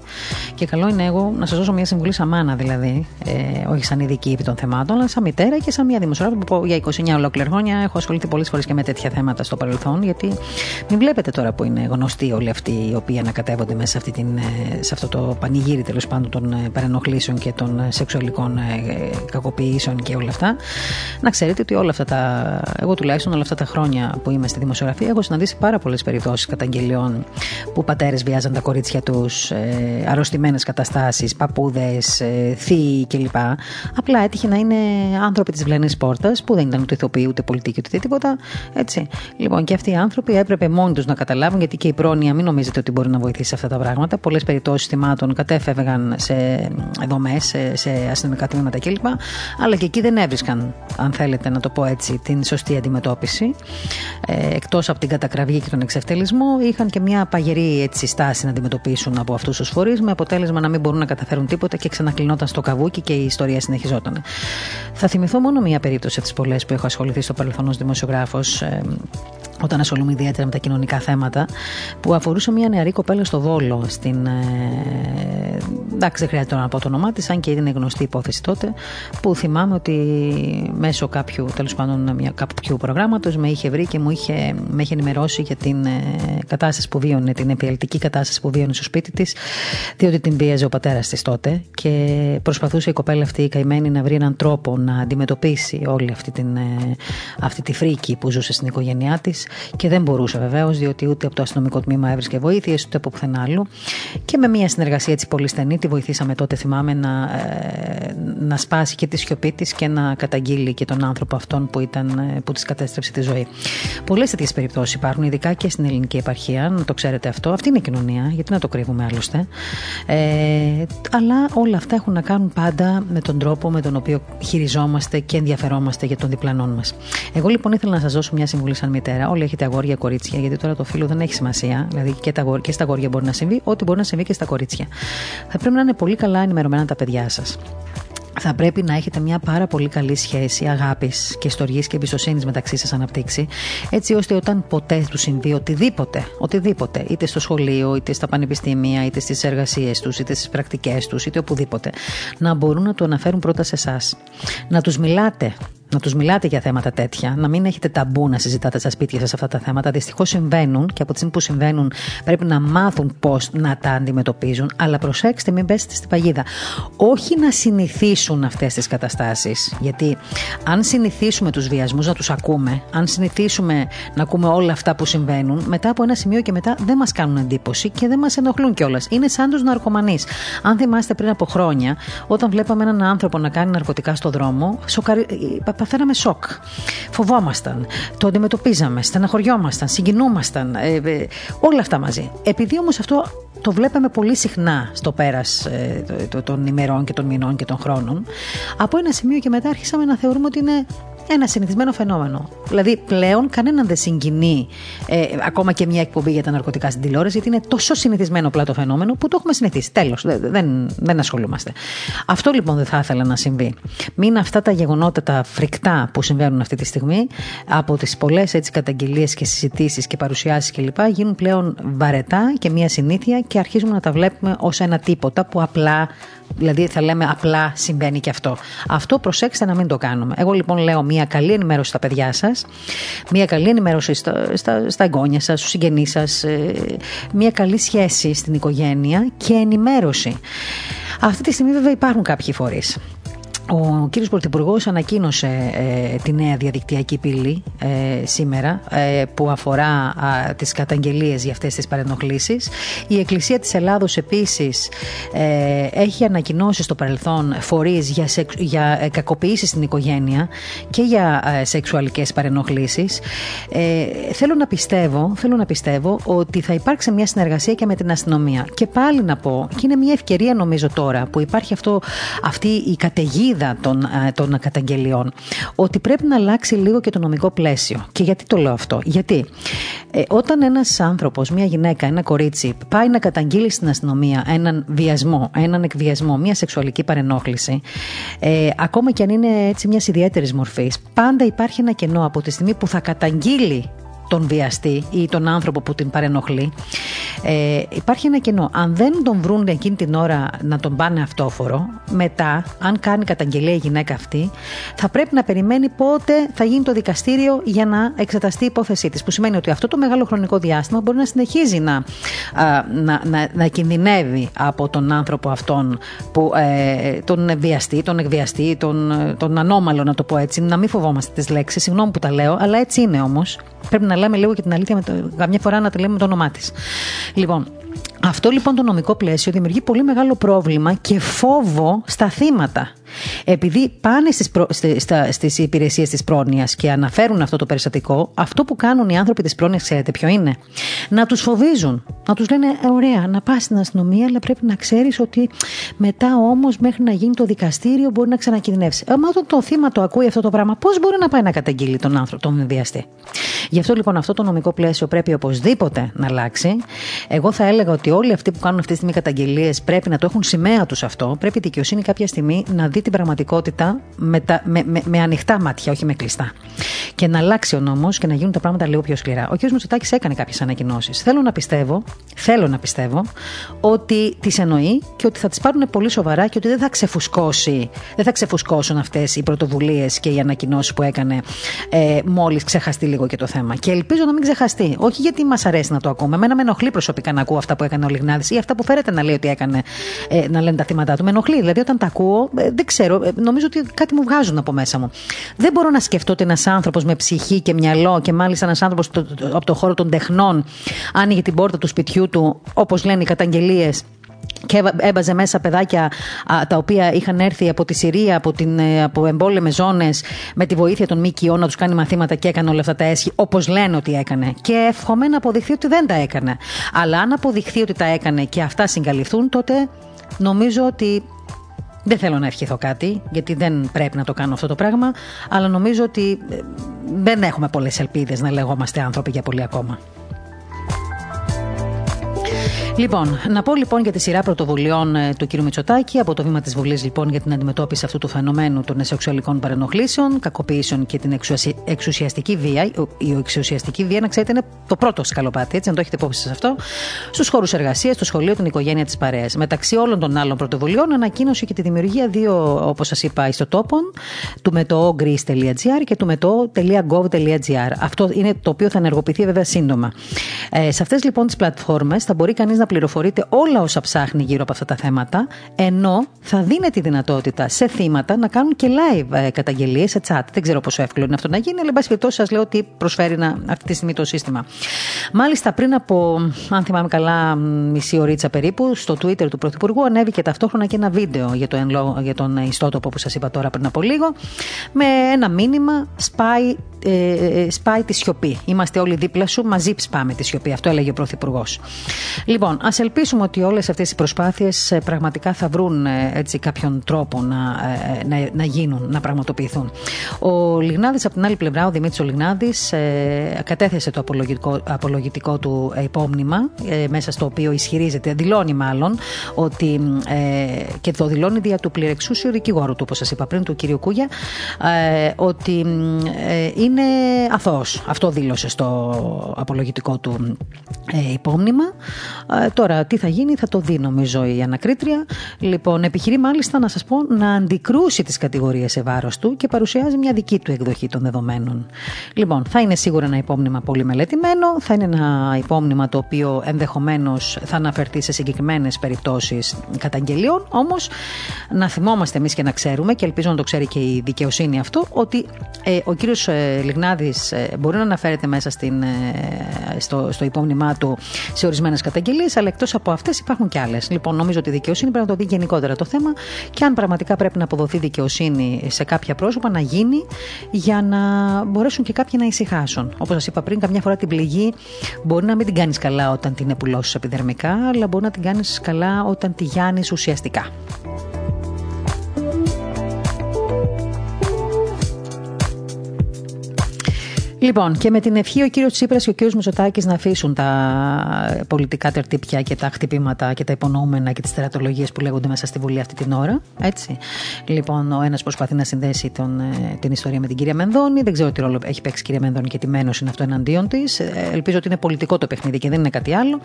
Speaker 1: Και καλό είναι εγώ να σας δώσω μια συμβουλή σαν μάνα, δηλαδή, ε, όχι σαν ειδική επί των θεμάτων, αλλά σαν μητέρα και σαν μια δημοσιογράφη που για 29 ολόκληρα χρόνια έχω ασχοληθεί πολλές φορές και με τέτοια θέματα στο παρελθόν. Γιατί μην βλέπετε τώρα που είναι γνωστοί όλοι αυτοί οι οποίοι ανακατεύονται μέσα σε, αυτή την, ε, σε αυτό το πανηγύρι τέλος πάντων των παρενοχλήσεων και των σεξουαλικών κακοποιήσεων και όλα αυτά. Να ξέρετε ότι όλα αυτά τα. Εγώ τουλάχιστον όλα αυτά τα χρόνια που είμαι στη δημοσιογραφία έχω συναντήσει πάρα πολλές περιπτώσεις καταγγελιών που πατέρες βιάζαν τα κορίτσια τους, ε, αρρωστημένες καταστάσεις, παππούδες, ε, θείοι κλπ. Απλά έτυχε να είναι άνθρωποι της βλενή πόρτας που δεν ήταν ούτε ηθοποιοί ούτε πολιτικοί ούτε τίποτα. Έτσι. Λοιπόν, και αυτοί οι άνθρωποι έπρεπε μόνοι τους να καταλάβουν, γιατί και η πρόνοια μην νομίζετε ότι μπορεί να βοηθήσει αυτά τα πράγματα. Πολλές περιπτώσεις θυμάτων κατέφευγαν σε δομές, σε, σε αστυνομικά τμήματα κλπ αλλά και εκεί δεν έβρισκαν, αν θέλετε να το πω έτσι, την σωστή αντιμετώπιση. Ε, Εκτός από την κατακραυγή και τον εξευτελισμό, είχαν και μια παγερή έτσι, στάση να αντιμετωπίσουν από αυτούς τους φορείς, με αποτέλεσμα να μην μπορούν να καταφέρουν τίποτα και ξανακλεινόταν στο καβούκι και η ιστορία συνεχιζόταν. Θα θυμηθώ μόνο μία περίπτωση από τις πολλές που έχω ασχοληθεί στο παρελθόν ως δημοσιογράφος. Ε, όταν ασχολούμαι ιδιαίτερα με τα κοινωνικά θέματα, που αφορούσε μια νεαρή κοπέλα στο Βόλο. Στην, ε, εντάξει, δεν χρειάζεται να πω το όνομά της, αν και είναι γνωστή υπόθεση τότε, που θυμάμαι ότι μέσω κάποιου, τέλος πάντων, μια, κάποιου προγράμματος με είχε βρει και μου είχε, με είχε ενημερώσει για την ε, κατάσταση που βίωνε, την επιαλτική κατάσταση που βίωνε στο σπίτι της, διότι την βίαζε ο πατέρας της τότε και προσπαθούσε η κοπέλα αυτή η καημένη να βρει έναν τρόπο να αντιμετωπίσει όλη αυτή, την, ε, αυτή τη φρίκη που ζούσε στην οικογένειά της και δεν μπορούσε βεβαίως, διότι ούτε από το αστυνομικό τμήμα έβρισκε βοήθειες, ούτε από πουθενά άλλου. Και με μια συνεργασία έτσι πολύ στενή, τη βοηθήσαμε τότε, θυμάμαι, να, ε, να σπάσει και τη σιωπή της και να καταγγείλει και τον άνθρωπο αυτόν που, ήταν, ε, που της κατέστρεψε τη ζωή. Πολλές τέτοιες περιπτώσεις υπάρχουν, ειδικά και στην ελληνική επαρχία, να το ξέρετε αυτό. Αυτή είναι η κοινωνία, γιατί να το κρύβουμε άλλωστε. Ε, αλλά όλα αυτά έχουν να κάνουν πάντα με τον τρόπο με τον οποίο χειριζόμαστε και ενδιαφερόμαστε για τον διπλανόν μας. Εγώ λοιπόν ήθελα να σας δώσω μια συμβουλή σαν μητέρα. Όλοι έχετε αγόρια, κορίτσια, γιατί τώρα το φίλο δεν έχει σημασία. Δηλαδή και, τα, και στα αγόρια μπορεί να συμβεί, ό,τι μπορεί να συμβεί και στα κορίτσια. Θα πρέπει να είναι πολύ καλά ενημερωμένα τα παιδιά σας θα πρέπει να έχετε μια πάρα πολύ καλή σχέση αγάπης και στοργής και εμπιστοσύνης μεταξύ σας αναπτύξει, έτσι ώστε όταν ποτέ του συμβεί οτιδήποτε, οτιδήποτε, είτε στο σχολείο, είτε στα πανεπιστήμια, είτε στις εργασίες τους, είτε στις πρακτικές τους, είτε οπουδήποτε, να μπορούν να το αναφέρουν πρώτα σε εσάς. Να τους μιλάτε να τους μιλάτε για θέματα τέτοια, να μην έχετε ταμπού να συζητάτε στα σπίτια σας αυτά τα θέματα. Δυστυχώς συμβαίνουν και από τη στιγμή που συμβαίνουν πρέπει να μάθουν πώς να τα αντιμετωπίζουν. Αλλά προσέξτε, μην πέσετε στην παγίδα. Όχι να συνηθίσουν αυτές τις καταστάσεις. Γιατί αν συνηθίσουμε τους βιασμούς να τους ακούμε, αν συνηθίσουμε να ακούμε όλα αυτά που συμβαίνουν, μετά από ένα σημείο και μετά δεν μας κάνουν εντύπωση και δεν μας ενοχλούν κιόλας. Είναι σαν τους ναρκωμανείς. Αν θυμάστε πριν από χρόνια, όταν βλέπαμε έναν άνθρωπο να κάνει ναρκωτικά στο δρόμο, σοκαρι παθαίναμε σοκ. Φοβόμασταν, το αντιμετωπίζαμε, στεναχωριόμασταν, συγκινούμασταν, ε, ε, όλα αυτά μαζί. Επειδή όμως αυτό το βλέπαμε πολύ συχνά στο πέρας ε, των ημερών και των μηνών και των χρόνων, από ένα σημείο και μετά άρχισαμε να θεωρούμε ότι είναι ένα συνηθισμένο φαινόμενο. Δηλαδή, πλέον κανέναν δεν συγκινεί ε, ακόμα και μια εκπομπή για τα ναρκωτικά στην τηλεόραση, γιατί είναι τόσο συνηθισμένο πλά το φαινόμενο που το έχουμε συνηθίσει. Τέλος. Δεν, δεν ασχολούμαστε. Αυτό λοιπόν δεν θα ήθελα να συμβεί. Μην αυτά τα γεγονότα, τα φρικτά που συμβαίνουν αυτή τη στιγμή, από τις πολλές καταγγελίες και συζητήσεις και παρουσιάσεις κλπ., γίνουν πλέον βαρετά και μια συνήθεια και αρχίζουμε να τα βλέπουμε ως ένα τίποτα που απλά Δηλαδή θα λέμε απλά συμβαίνει και αυτό. Αυτό προσέξτε να μην το κάνουμε. Εγώ λοιπόν λέω μια καλή ενημέρωση στα παιδιά σας, μια καλή ενημέρωση στα, στα, στα εγγόνια σας, στους συγγενείς σας, ε, μια καλή σχέση στην οικογένεια και ενημέρωση. Αυτή τη στιγμή βέβαια υπάρχουν κάποιοι φορείς ο κύριος Πρωθυπουργός ανακοίνωσε ε, τη νέα διαδικτυακή πύλη ε, σήμερα ε, που αφορά α, τις καταγγελίες για αυτές τις παρενοχλήσεις. Η Εκκλησία της Ελλάδος επίσης ε, έχει ανακοινώσει στο παρελθόν φορείς για, σεξ, για κακοποιήσεις στην οικογένεια και για σεξουαλικές παρενοχλήσεις. θέλω, να πιστεύω, θέλω να πιστεύω ότι θα υπάρξει μια συνεργασία και με την αστυνομία. Και πάλι να πω, και είναι μια ευκαιρία νομίζω τώρα που υπάρχει αυτό, αυτή η καταιγίδα των, ε, των καταγγελιών ότι πρέπει να αλλάξει λίγο και το νομικό πλαίσιο. Και γιατί το λέω αυτό; Γιατί ε, όταν ένας άνθρωπος, μια γυναίκα, ένα κορίτσι πάει να καταγγείλει στην αστυνομία έναν βιασμό, έναν εκβιασμό, μια σεξουαλική παρενόχληση ε, ακόμα και αν είναι έτσι μιας ιδιαίτερης μορφής, πάντα υπάρχει ένα κενό από τη στιγμή που θα καταγγείλει τον βιαστή ή τον άνθρωπο που την παρενοχλεί, ε, υπάρχει ένα κενό. Αν δεν τον βρουν εκείνη την ώρα να τον πάνε αυτόφορο, μετά, αν κάνει καταγγελία η γυναίκα αυτή, θα πρέπει να περιμένει πότε θα γίνει το δικαστήριο για να εξεταστεί η υπόθεσή της. Που σημαίνει ότι αυτό το μεγάλο χρονικό διάστημα μπορεί να συνεχίζει να, να, να, να κινδυνεύει από τον άνθρωπο αυτόν, που, ε, τον βιαστή, τον εκβιαστή, τον, τον ανώμαλο, να το πω έτσι. Να μην φοβόμαστε τις λέξεις, συγγνώμη που τα λέω, αλλά έτσι είναι όμως. Πρέπει να λέμε λίγο και την αλήθεια, με το, καμιά φορά να τη λέμε με το όνομά της. Λοιπόν, αυτό λοιπόν το νομικό πλαίσιο δημιουργεί πολύ μεγάλο πρόβλημα και φόβο στα θύματα. Επειδή πάνε στις, προ... στις υπηρεσίες της πρόνοιας και αναφέρουν αυτό το περιστατικό, αυτό που κάνουν οι άνθρωποι της πρόνοιας, ξέρετε ποιο είναι, να τους φοβίζουν. Να τους λένε, «Ε, ωραία, να πας στην αστυνομία, αλλά πρέπει να ξέρεις ότι μετά όμως μέχρι να γίνει το δικαστήριο μπορεί να ξανακινδυνεύσεις. Ε, μα όταν το θύμα το ακούει αυτό το πράγμα, πώς μπορεί να πάει να καταγγείλει τον άνθρωπο, τον βιαστή; Γι' αυτό λοιπόν αυτό το νομικό πλαίσιο πρέπει οπωσδήποτε να αλλάξει. Εγώ θα έλεγα ότι όλοι αυτοί που κάνουν αυτή τη στιγμή καταγγελίες πρέπει να το έχουν σημαία τους αυτό. Πρέπει η δικαιοσύνη κάποια στιγμή να δει την πραγματικότητα με, τα, με, με, με ανοιχτά μάτια, όχι με κλειστά. Και να αλλάξει ο νόμος και να γίνουν τα πράγματα λίγο πιο σκληρά. Ο κ. Μητσοτάκης έκανε κάποιες ανακοινώσεις. Θέλω να πιστεύω, θέλω να πιστεύω ότι τις εννοεί και ότι θα τις πάρουν πολύ σοβαρά και ότι δεν θα ξεφουσκώσει, δεν θα ξεφουσκώσουν αυτές οι πρωτοβουλίες και οι ανακοινώσεις που έκανε ε, μόλις ξεχαστεί λίγο και το θέμα. Και ελπίζω να μην ξεχαστεί. Όχι γιατί μας αρέσει να το ακούμε. Εμένα με ενοχλεί προσωπικά να ακούω αυτά που έκανε ο Λιγνάδης ή αυτά που φέρεται να λέει ότι έκανε, ε, να λένε τα θύματα του. Με ενοχλεί. Δηλαδή όταν τα ακούω, ε, δεν ξέρω, ε, νομίζω ότι κάτι μου βγάζουν από μέσα μου. Δεν μπορώ να σκεφτώ ότι ένας άνθρωπος με ψυχή και μυαλό και μάλιστα ένας άνθρωπος από το χώρο των τεχνών άνοιγε την πόρτα του σπιτιού του, όπως λένε οι καταγγελίες, και έβαζε μέσα παιδάκια τα οποία είχαν έρθει από τη Συρία, από, την, ε, από εμπόλεμες ζώνες, με τη βοήθεια των ΜΚΟ να τους κάνει μαθήματα και έκανε όλα αυτά τα έσχη, όπως λένε ότι έκανε. Και εύχομαι να αποδειχθεί ότι δεν τα έκανε. Αλλά αν αποδειχθεί ότι τα έκανε και αυτά συγκαλυφθούν, τότε νομίζω ότι δεν θέλω να ευχηθώ κάτι, γιατί δεν πρέπει να το κάνω αυτό το πράγμα, αλλά νομίζω ότι ε, δεν έχουμε πολλές ελπίδες να λεγόμαστε άνθρωποι για πολύ ακόμα. Λοιπόν, να πω λοιπόν για τη σειρά πρωτοβουλειών ε, του κ. Μητσοτάκη από το βήμα της Βουλής λοιπόν για την αντιμετώπιση αυτού του φαινομένου των σεξουαλικών παρενοχλήσεων, κακοποίησεων και την εξουσιαστική βία. Η εξουσιαστική βία, να ξέρετε, είναι το πρώτο σκαλοπάτι, έτσι, να το έχετε υπόψη σε αυτό. Στους χώρους εργασίας, στο σχολείο, την οικογένεια της παρέας. Μεταξύ όλων των άλλων πρωτοβουλειών, ανακοίνωσε και τη δημιουργία δύο, όπως σας είπα, ιστοτόπων, του μετοogreece.gr και του μετo.gov.gr. Αυτό είναι το οποίο θα ενεργοποιηθεί βέβαια σύντομα. Ε, σε αυτές λοιπόν τις πλατφόρμες θα μπορεί κανείς να πληροφορείτε όλα όσα ψάχνει γύρω από αυτά τα θέματα, ενώ θα δίνει τη δυνατότητα σε θύματα να κάνουν και live ε, καταγγελίες σε chat. Δεν ξέρω πόσο εύκολο είναι αυτό να γίνει, αλλά εν πάση περιπτώσει σας λέω ότι προσφέρει να, αυτή τη στιγμή το σύστημα. Μάλιστα, πριν από, αν θυμάμαι καλά, μισή ωρίτσα περίπου, στο Twitter του Πρωθυπουργού ανέβηκε ταυτόχρονα και ένα βίντεο για, το, για τον ιστότοπο που σας είπα τώρα πριν από λίγο, με ένα μήνυμα σπάει ε, ε, σπάει τη σιωπή. Είμαστε όλοι δίπλα σου, μαζί σπάμε τη σιωπή. Αυτό έλεγε ο Πρωθυπουργός. Λοιπόν, ας ελπίσουμε ότι όλες αυτές οι προσπάθειες ε, πραγματικά θα βρουν έτσι, κάποιον τρόπο να, να, να γίνουν, να πραγματοποιηθούν. Ο Λιγνάδης, από την άλλη πλευρά, ο Δημήτρης ο Λιγνάδης, κατέθεσε το απολογητικό, απολογητικό του υπόμνημα, μέσα στο οποίο ισχυρίζεται, δηλώνει μάλλον, ότι και το δηλώνει δια του πληρεξούσιου δικηγόρου του, όπως σας είπα πριν, του κ. Κούγια, ότι είναι είναι αθώος. Αυτό δήλωσε στο απολογητικό του ε, υπόμνημα. Ε, τώρα, τι θα γίνει, θα το δει νομίζω η ανακρίτρια. Λοιπόν, επιχειρεί μάλιστα να σας πω να αντικρούσει τις κατηγορίες σε βάρος του και παρουσιάζει μια δική του εκδοχή των δεδομένων. Λοιπόν, θα είναι σίγουρα ένα υπόμνημα πολύ μελετημένο, θα είναι ένα υπόμνημα το οποίο ενδεχομένως θα αναφερθεί σε συγκεκριμένες περιπτώσεις καταγγελίων, όμως να θυμόμαστε εμείς και να ξέρουμε και ελπίζω να το ξέρει και η δικαιοσύνη αυτό, ότι ε, ο κύριος ε, Λιγνάδης ε, μπορεί να αναφέρεται μέσα στην, ε, στο, στο υπόμνημά του σε ορισμένες καταγγελίες, αλλά εκτός από αυτές υπάρχουν και άλλες. Λοιπόν, νομίζω ότι η δικαιοσύνη πρέπει να το δει γενικότερα το θέμα και αν πραγματικά πρέπει να αποδοθεί δικαιοσύνη σε κάποια πρόσωπα, να γίνει για να μπορέσουν και κάποιοι να ησυχάσουν. Όπως σας είπα πριν, καμιά φορά την πληγή μπορεί να μην την κάνεις καλά όταν την επουλώσεις επιδερμικά, αλλά μπορεί να την κάνεις καλά όταν τη γιάνεις ουσιαστικά. Λοιπόν, και με την ευχή ο κύριος Τσίπρας και ο κύριος Μητσοτάκης να αφήσουν τα πολιτικά τερτύπια και τα χτυπήματα και τα υπονοούμενα και τις τερατολογίε που λέγονται μέσα στη Βουλή αυτή την ώρα. Έτσι. Λοιπόν, ο ένας προσπαθεί να συνδέσει τον, ε, την ιστορία με την κυρία Μενδώνη. Δεν ξέρω τι ρόλο έχει παίξει η κυρία Μενδώνη και τι μένος είναι αυτό εναντίον της. Ε, ελπίζω ότι είναι πολιτικό το παιχνίδι και δεν είναι κάτι άλλο.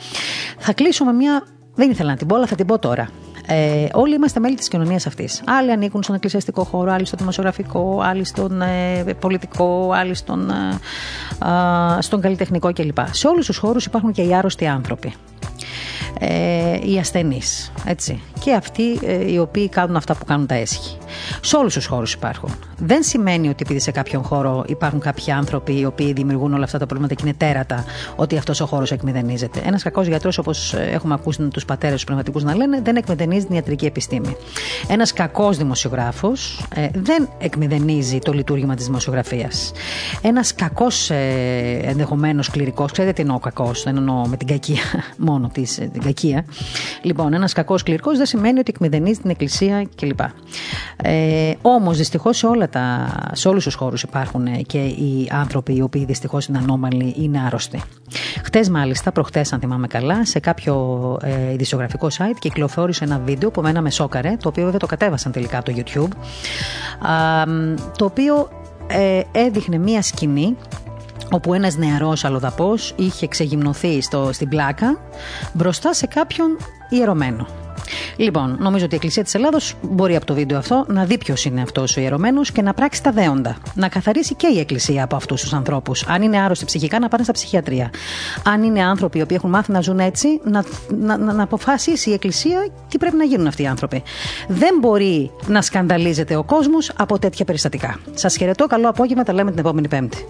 Speaker 1: Θα κλείσω με μια. Δεν ήθελα να την πω, αλλά θα την πω τώρα. Ε, όλοι είμαστε μέλη της κοινωνίας αυτής. Άλλοι ανήκουν στον εκκλησιαστικό χώρο, άλλοι στο δημοσιογραφικό, άλλοι στον ε, πολιτικό, άλλοι στον, ε, στον καλλιτεχνικό κλπ. Σε όλους τους χώρους υπάρχουν και οι άρρωστοι άνθρωποι ε, οι ασθενείς. Και αυτοί ε, οι οποίοι κάνουν αυτά που κάνουν τα έσχη. Σε όλους τους χώρους υπάρχουν. Δεν σημαίνει ότι επειδή σε κάποιον χώρο υπάρχουν κάποιοι άνθρωποι οι οποίοι δημιουργούν όλα αυτά τα προβλήματα και είναι τέρατα, ότι αυτός ο χώρος εκμηδενίζεται. Ένας κακός γιατρός, όπως έχουμε ακούσει τους πατέρες τους πνευματικούς να λένε, δεν εκμηδενίζει την ιατρική επιστήμη. Ένας κακός δημοσιογράφος ε, δεν εκμηδενίζει το λειτουργήμα της δημοσιογραφίας. Ένας κακός ε, ενδεχομένως κληρικός, ξέρετε τι εννοώ κακός, δεν εννοώ με την κακία μόνο της την κακία. Λοιπόν, ένας κακός κληρικός δεν σημαίνει ότι εκμηδενίζει την εκκλησία κλπ. Ε, Όμως, δυστυχώς σε, σε όλους τους χώρους υπάρχουν και οι άνθρωποι οι οποίοι δυστυχώς είναι ανώμαλοι, είναι άρρωστοι. Χτες, μάλιστα, προχτές, αν θυμάμαι καλά, σε κάποιο ε, ειδησιογραφικό site κυκλοφόρησε ένα βίντεο που μένα με σόκαρε, το οποίο βέβαια το κατέβασαν τελικά από το YouTube. το οποίο ε, έδειχνε μία σκηνή όπου ένας νεαρός αλλοδαπός είχε ξεγυμνοθεί στο, στην πλάκα μπροστά σε κάποιον ιερωμένο. Λοιπόν, νομίζω ότι η Εκκλησία της Ελλάδος μπορεί από το βίντεο αυτό να δει ποιος είναι αυτός ο ιερωμένος και να πράξει τα δέοντα. Να καθαρίσει και η Εκκλησία από αυτούς τους ανθρώπους. Αν είναι άρρωστοι ψυχικά, να πάνε στα ψυχιατρία. Αν είναι άνθρωποι οι οποίοι έχουν μάθει να ζουν έτσι, να, να, να, να αποφασίσει η Εκκλησία τι πρέπει να γίνουν αυτοί οι άνθρωποι. Δεν μπορεί να σκανδαλίζεται ο κόσμος από τέτοια περιστατικά. Σας χαιρετώ, καλό απόγευμα, τα λέμε την επόμενη Πέμπτη.